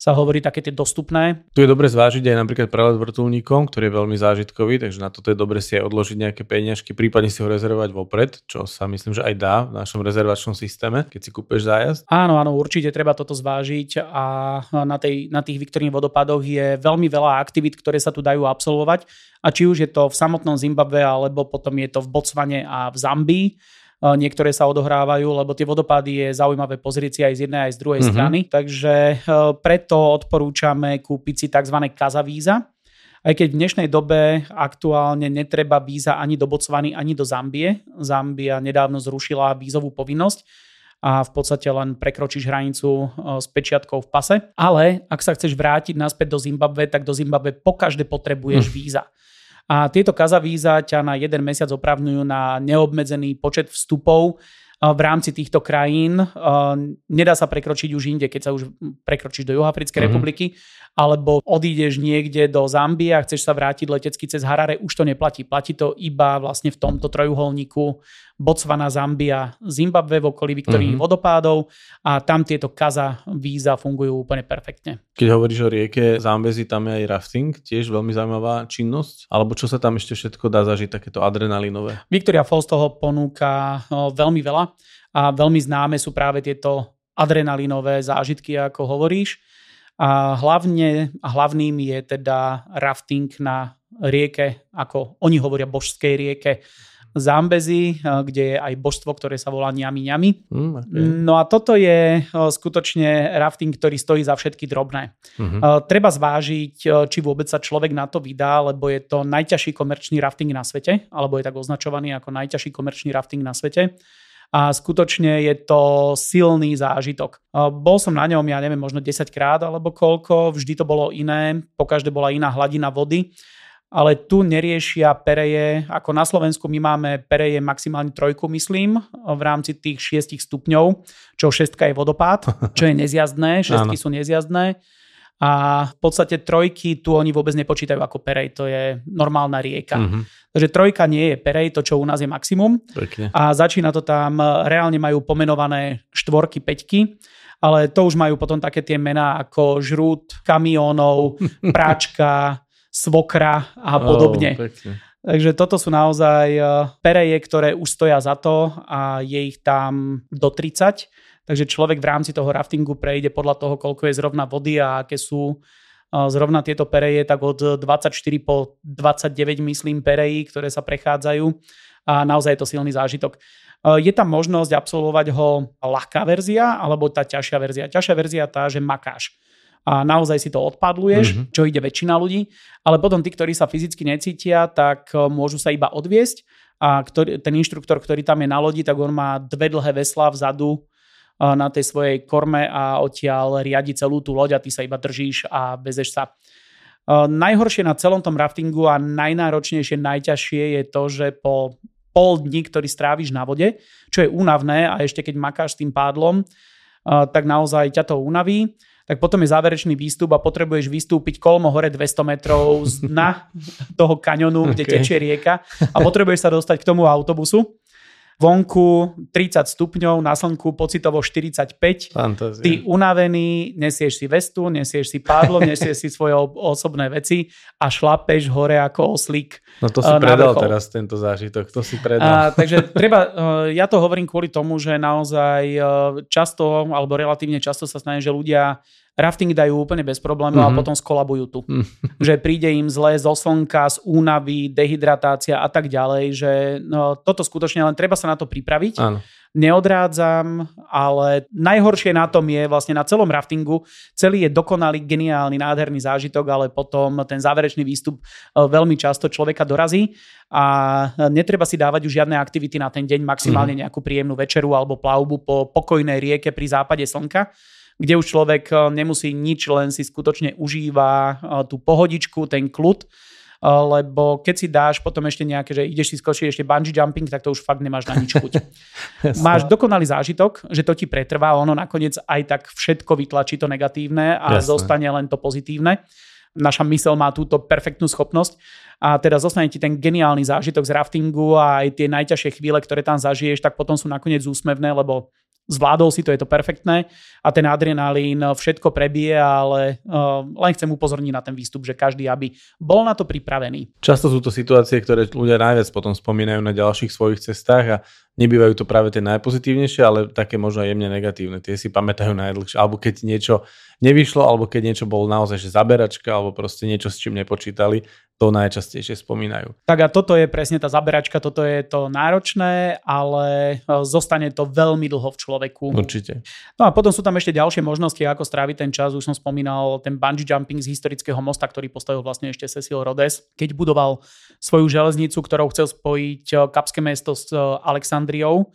sa hovorí také tie dostupné.
Tu je dobre zvážiť aj napríklad prelet vrtulníkom, ktorý je veľmi zážitkový, takže na toto je dobre si aj odložiť nejaké peniažky, prípadne si ho rezervovať vopred, čo sa myslím, že aj dá v našom rezervačnom systéme, keď si kúpeš zájazd.
Áno, áno, určite treba toto zvážiť a na, tej, na tých Viktorných vodopadoch je veľmi veľa aktivít, ktoré sa tu dajú absolvovať a či už je to v samotnom Zimbabve alebo potom je to v Botsvane a v Zambii niektoré sa odohrávajú, lebo tie vodopády je zaujímavé pozrieť si aj z jednej, aj z druhej mm-hmm. strany. Takže e, preto odporúčame kúpiť si tzv. kazavíza, aj keď v dnešnej dobe aktuálne netreba víza ani do Botswany, ani do Zambie. Zambia nedávno zrušila vízovú povinnosť a v podstate len prekročíš hranicu e, s pečiatkou v pase. Ale ak sa chceš vrátiť naspäť do Zimbabwe, tak do Zimbabwe pokaždé potrebuješ hm. víza. A tieto kazavíza ťa na jeden mesiac opravňujú na neobmedzený počet vstupov v rámci týchto krajín. Nedá sa prekročiť už inde, keď sa už prekročíš do Juhoafrickej mm-hmm. republiky, alebo odídeš niekde do Zambie a chceš sa vrátiť letecky cez Harare, už to neplatí. Platí to iba vlastne v tomto trojuholníku Botswana, Zambia, Zimbabwe v okolí Viktorín mm-hmm. vodopádov a tam tieto kaza víza fungujú úplne perfektne.
Keď hovoríš o rieke Zambezi, tam je aj rafting, tiež veľmi zaujímavá činnosť. Alebo čo sa tam ešte všetko dá zažiť, takéto adrenalinové?
Victoria Falls toho ponúka veľmi veľa a veľmi známe sú práve tieto adrenalinové zážitky, ako hovoríš. A hlavne, hlavným je teda rafting na rieke, ako oni hovoria božskej rieke Zambezi, kde je aj božstvo, ktoré sa volá Ňami Ňami. Mm, okay. No a toto je skutočne rafting, ktorý stojí za všetky drobné. Mm-hmm. Treba zvážiť, či vôbec sa človek na to vydá, lebo je to najťažší komerčný rafting na svete, alebo je tak označovaný ako najťažší komerčný rafting na svete a skutočne je to silný zážitok. Bol som na ňom, ja neviem, možno 10 krát alebo koľko, vždy to bolo iné, po každé bola iná hladina vody, ale tu neriešia pereje, ako na Slovensku my máme pereje maximálne trojku, myslím, v rámci tých 6 stupňov, čo šestka je vodopád, čo je nezjazdné, šestky sú nezjazdné a v podstate trojky tu oni vôbec nepočítajú ako perej, to je normálna rieka. Mm-hmm. Takže trojka nie je perej, to čo u nás je maximum. Pekne. A začína to tam, reálne majú pomenované štvorky, peťky, ale to už majú potom také tie mená ako žrút, kamiónov, práčka, svokra a podobne. Oh, Takže toto sú naozaj eh, pereje, ktoré už stoja za to a je ich tam do 30 Takže človek v rámci toho raftingu prejde podľa toho, koľko je zrovna vody a aké sú zrovna tieto pereje, tak od 24 po 29 myslím perejí, ktoré sa prechádzajú a naozaj je to silný zážitok. Je tam možnosť absolvovať ho ľahká verzia alebo tá ťažšia verzia. Ťažšia verzia tá, že makáš a naozaj si to odpadluješ, mm-hmm. čo ide väčšina ľudí, ale potom tí, ktorí sa fyzicky necítia, tak e, môžu sa iba odviesť a ktorý, ten inštruktor, ktorý tam je na lodi, tak on má dve dlhé veslá vzadu na tej svojej korme a odtiaľ riadi celú tú loď a ty sa iba držíš a bezeš sa. najhoršie na celom tom raftingu a najnáročnejšie, najťažšie je to, že po pol dní, ktorý stráviš na vode, čo je únavné a ešte keď makáš s tým pádlom, tak naozaj ťa to unaví tak potom je záverečný výstup a potrebuješ vystúpiť kolmo hore 200 metrov z dna toho kaňonu, kde okay. tečie rieka a potrebuješ sa dostať k tomu autobusu vonku 30 stupňov, na slnku pocitovo 45.
Fantázia.
Ty unavený, nesieš si vestu, nesieš si pádlo, nesieš si svoje osobné veci a šlapeš hore ako oslík.
No to si uh, predal teraz tento zážitok, to si predal.
Uh, takže treba, uh, ja to hovorím kvôli tomu, že naozaj uh, často, alebo relatívne často sa stane, že ľudia rafting dajú úplne bez problémov mm-hmm. a potom skolabujú tu. Mm-hmm. Že príde im zle zo slnka, z únavy, dehydratácia a tak ďalej, že no, toto skutočne len treba sa na to pripraviť.
Áno.
Neodrádzam, ale najhoršie na tom je vlastne na celom raftingu, celý je dokonalý, geniálny, nádherný zážitok, ale potom ten záverečný výstup e, veľmi často človeka dorazí a netreba si dávať už žiadne aktivity na ten deň, maximálne mhm. nejakú príjemnú večeru alebo plavbu po pokojnej rieke pri západe slnka kde už človek eh, nemusí nič, len si skutočne užíva eh, tú pohodičku, ten kľud, eh, lebo keď si dáš potom ešte nejaké, že ideš si skočiť ešte bungee jumping, tak to už fakt nemáš na nič chuť. Máš dokonalý zážitok, že to ti pretrvá, ono nakoniec aj tak všetko vytlačí to negatívne a Jasne. zostane len to pozitívne. Naša mysel má túto perfektnú schopnosť a teda zostane ti ten geniálny zážitok z raftingu a aj tie najťažšie chvíle, ktoré tam zažiješ, tak potom sú nakoniec úsmevné, lebo zvládol si to, je to perfektné a ten adrenalín všetko prebije, ale uh, len chcem upozorniť na ten výstup, že každý, aby bol na to pripravený.
Často sú to situácie, ktoré ľudia najviac potom spomínajú na ďalších svojich cestách a nebývajú to práve tie najpozitívnejšie, ale také možno jemne negatívne. Tie si pamätajú najdlhšie. Alebo keď niečo nevyšlo, alebo keď niečo bolo naozaj že zaberačka, alebo proste niečo, s čím nepočítali, to najčastejšie spomínajú.
Tak a toto je presne tá zaberačka, toto je to náročné, ale e, zostane to veľmi dlho v človeku.
Určite.
No a potom sú tam ešte ďalšie možnosti, ako stráviť ten čas. Už som spomínal ten bungee jumping z historického mosta, ktorý postavil vlastne ešte Cecil Rhodes, keď budoval svoju železnicu, ktorou chcel spojiť e, Kapské mesto s e, Alexandriou,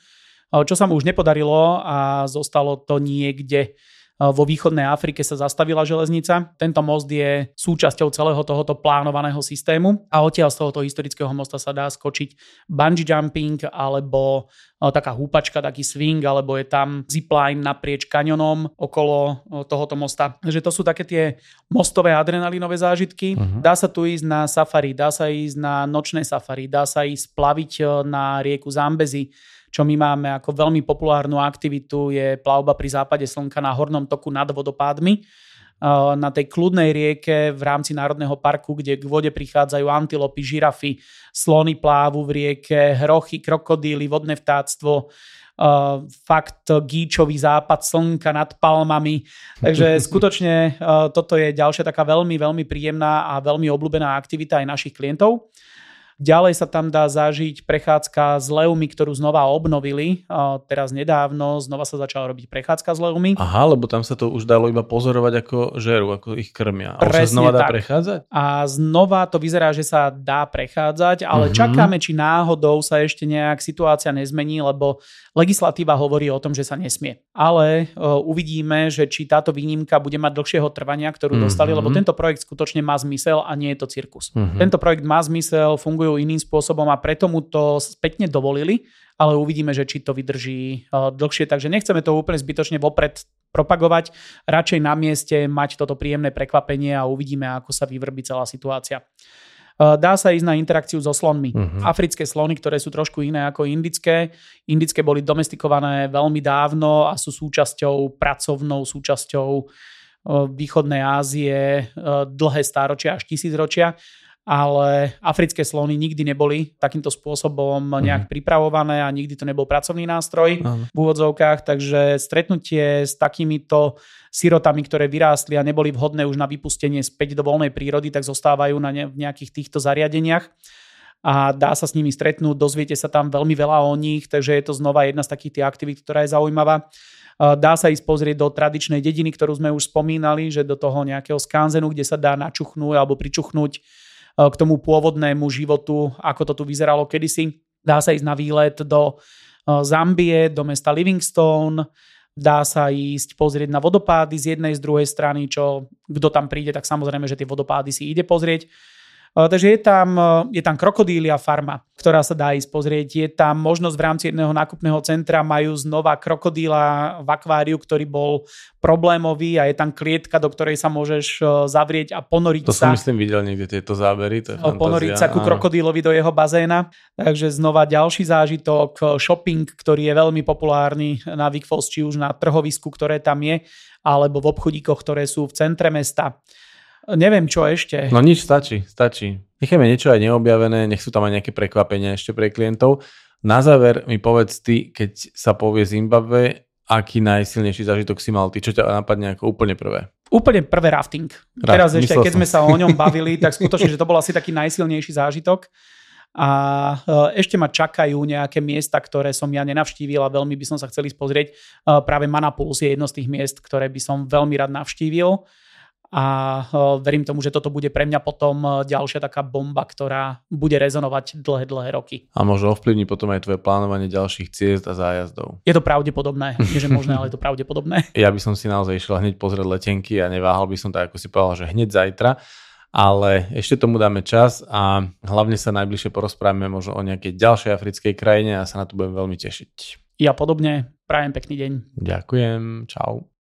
čo sa mu už nepodarilo a zostalo to niekde vo východnej Afrike sa zastavila železnica. Tento most je súčasťou celého tohoto plánovaného systému a odtiaľ z tohoto historického mosta sa dá skočiť bungee jumping alebo taká húpačka, taký swing, alebo je tam zipline naprieč kanionom okolo tohoto mosta. Takže to sú také tie mostové adrenalinové zážitky. Uh-huh. Dá sa tu ísť na safari, dá sa ísť na nočné safari, dá sa ísť plaviť na rieku Zambezi, čo my máme ako veľmi populárnu aktivitu je plavba pri západe slnka na hornom toku nad vodopádmi na tej kľudnej rieke v rámci Národného parku, kde k vode prichádzajú antilopy, žirafy, slony plávu v rieke, hrochy, krokodíly, vodné vtáctvo, Uh, fakt gíčový západ slnka nad palmami. Takže skutočne uh, toto je ďalšia taká veľmi, veľmi príjemná a veľmi obľúbená aktivita aj našich klientov. Ďalej sa tam dá zažiť prechádzka s Leumy, ktorú znova obnovili. Teraz nedávno znova sa začala robiť prechádzka s Leumy.
Aha, lebo tam sa to už dalo iba pozorovať ako žeru, ako ich krmia. A už sa znova dá tak. prechádzať?
A znova to vyzerá, že sa dá prechádzať, ale uh-huh. čakáme, či náhodou sa ešte nejak situácia nezmení, lebo legislatíva hovorí o tom, že sa nesmie. Ale uh, uvidíme, že či táto výnimka bude mať dlhšieho trvania, ktorú uh-huh. dostali, lebo tento projekt skutočne má zmysel a nie je to cirkus. Uh-huh. Tento projekt má zmysel, funguje fungujú iným spôsobom a preto mu to spätne dovolili, ale uvidíme, že či to vydrží uh, dlhšie. Takže nechceme to úplne zbytočne vopred propagovať, radšej na mieste mať toto príjemné prekvapenie a uvidíme, ako sa vyvrbí celá situácia. Uh, dá sa ísť na interakciu so slonmi. Uh-huh. Africké slony, ktoré sú trošku iné ako indické. Indické boli domestikované veľmi dávno a sú súčasťou, pracovnou súčasťou uh, východnej Ázie dlhé stáročia až tisícročia ale africké slony nikdy neboli takýmto spôsobom mhm. nejak mm. pripravované a nikdy to nebol pracovný nástroj mm. v úvodzovkách, takže stretnutie s takýmito sirotami, ktoré vyrástli a neboli vhodné už na vypustenie späť do voľnej prírody, tak zostávajú na ne, v nejakých týchto zariadeniach a dá sa s nimi stretnúť, dozviete sa tam veľmi veľa o nich, takže je to znova jedna z takých tých aktivít, ktorá je zaujímavá. Dá sa ísť pozrieť do tradičnej dediny, ktorú sme už spomínali, že do toho nejakého skanzenu, kde sa dá načuchnúť alebo pričuchnúť k tomu pôvodnému životu, ako to tu vyzeralo kedysi. Dá sa ísť na výlet do e, Zambie, do mesta Livingstone, Dá sa ísť pozrieť na vodopády z jednej, z druhej strany, čo kto tam príde, tak samozrejme, že tie vodopády si ide pozrieť. Eh, takže je tam, eh, je tam krokodília farma, ktorá sa dá ísť pozrieť. Je tam možnosť v rámci jedného nákupného centra majú znova krokodíla v akváriu, ktorý bol problémový a je tam klietka, do ktorej sa môžeš eh, zavrieť a ponoriť
to
sa.
To som myslím videl niekde tieto zábery. To je
ponoriť sa ku krokodílovi do jeho bazéna. Takže znova ďalší zážitok, shopping, ktorý je veľmi populárny na Vikfos, či už na trhovisku, ktoré tam je, alebo v obchodíkoch, ktoré sú v centre mesta. Neviem, čo ešte.
No nič, stačí, stačí. Nechajme niečo aj neobjavené, nech sú tam aj nejaké prekvapenia ešte pre klientov. Na záver mi povedz ty, keď sa povie Zimbabwe, aký najsilnejší zážitok si mal ty? Čo ťa napadne ako úplne prvé?
Úplne prvé rafting. Raft, Teraz ešte, keď sme sa o ňom bavili, tak skutočne, že to bol asi taký najsilnejší zážitok. A e, ešte ma čakajú nejaké miesta, ktoré som ja nenavštívil a veľmi by som sa chcel ísť pozrieť. E, práve Manapulus je jedno z tých miest, ktoré by som veľmi rád navštívil a e, verím tomu, že toto bude pre mňa potom e, ďalšia taká bomba, ktorá bude rezonovať dlhé, dlhé roky.
A možno ovplyvní potom aj tvoje plánovanie ďalších ciest a zájazdov.
Je to pravdepodobné, nie že možné, ale je to pravdepodobné.
Ja by som si naozaj išiel hneď pozrieť letenky a neváhal by som tak, ako si povedal, že hneď zajtra. Ale ešte tomu dáme čas a hlavne sa najbližšie porozprávame možno o nejakej ďalšej africkej krajine a sa na to budem veľmi tešiť.
Ja podobne. Prajem pekný deň.
Ďakujem. Čau.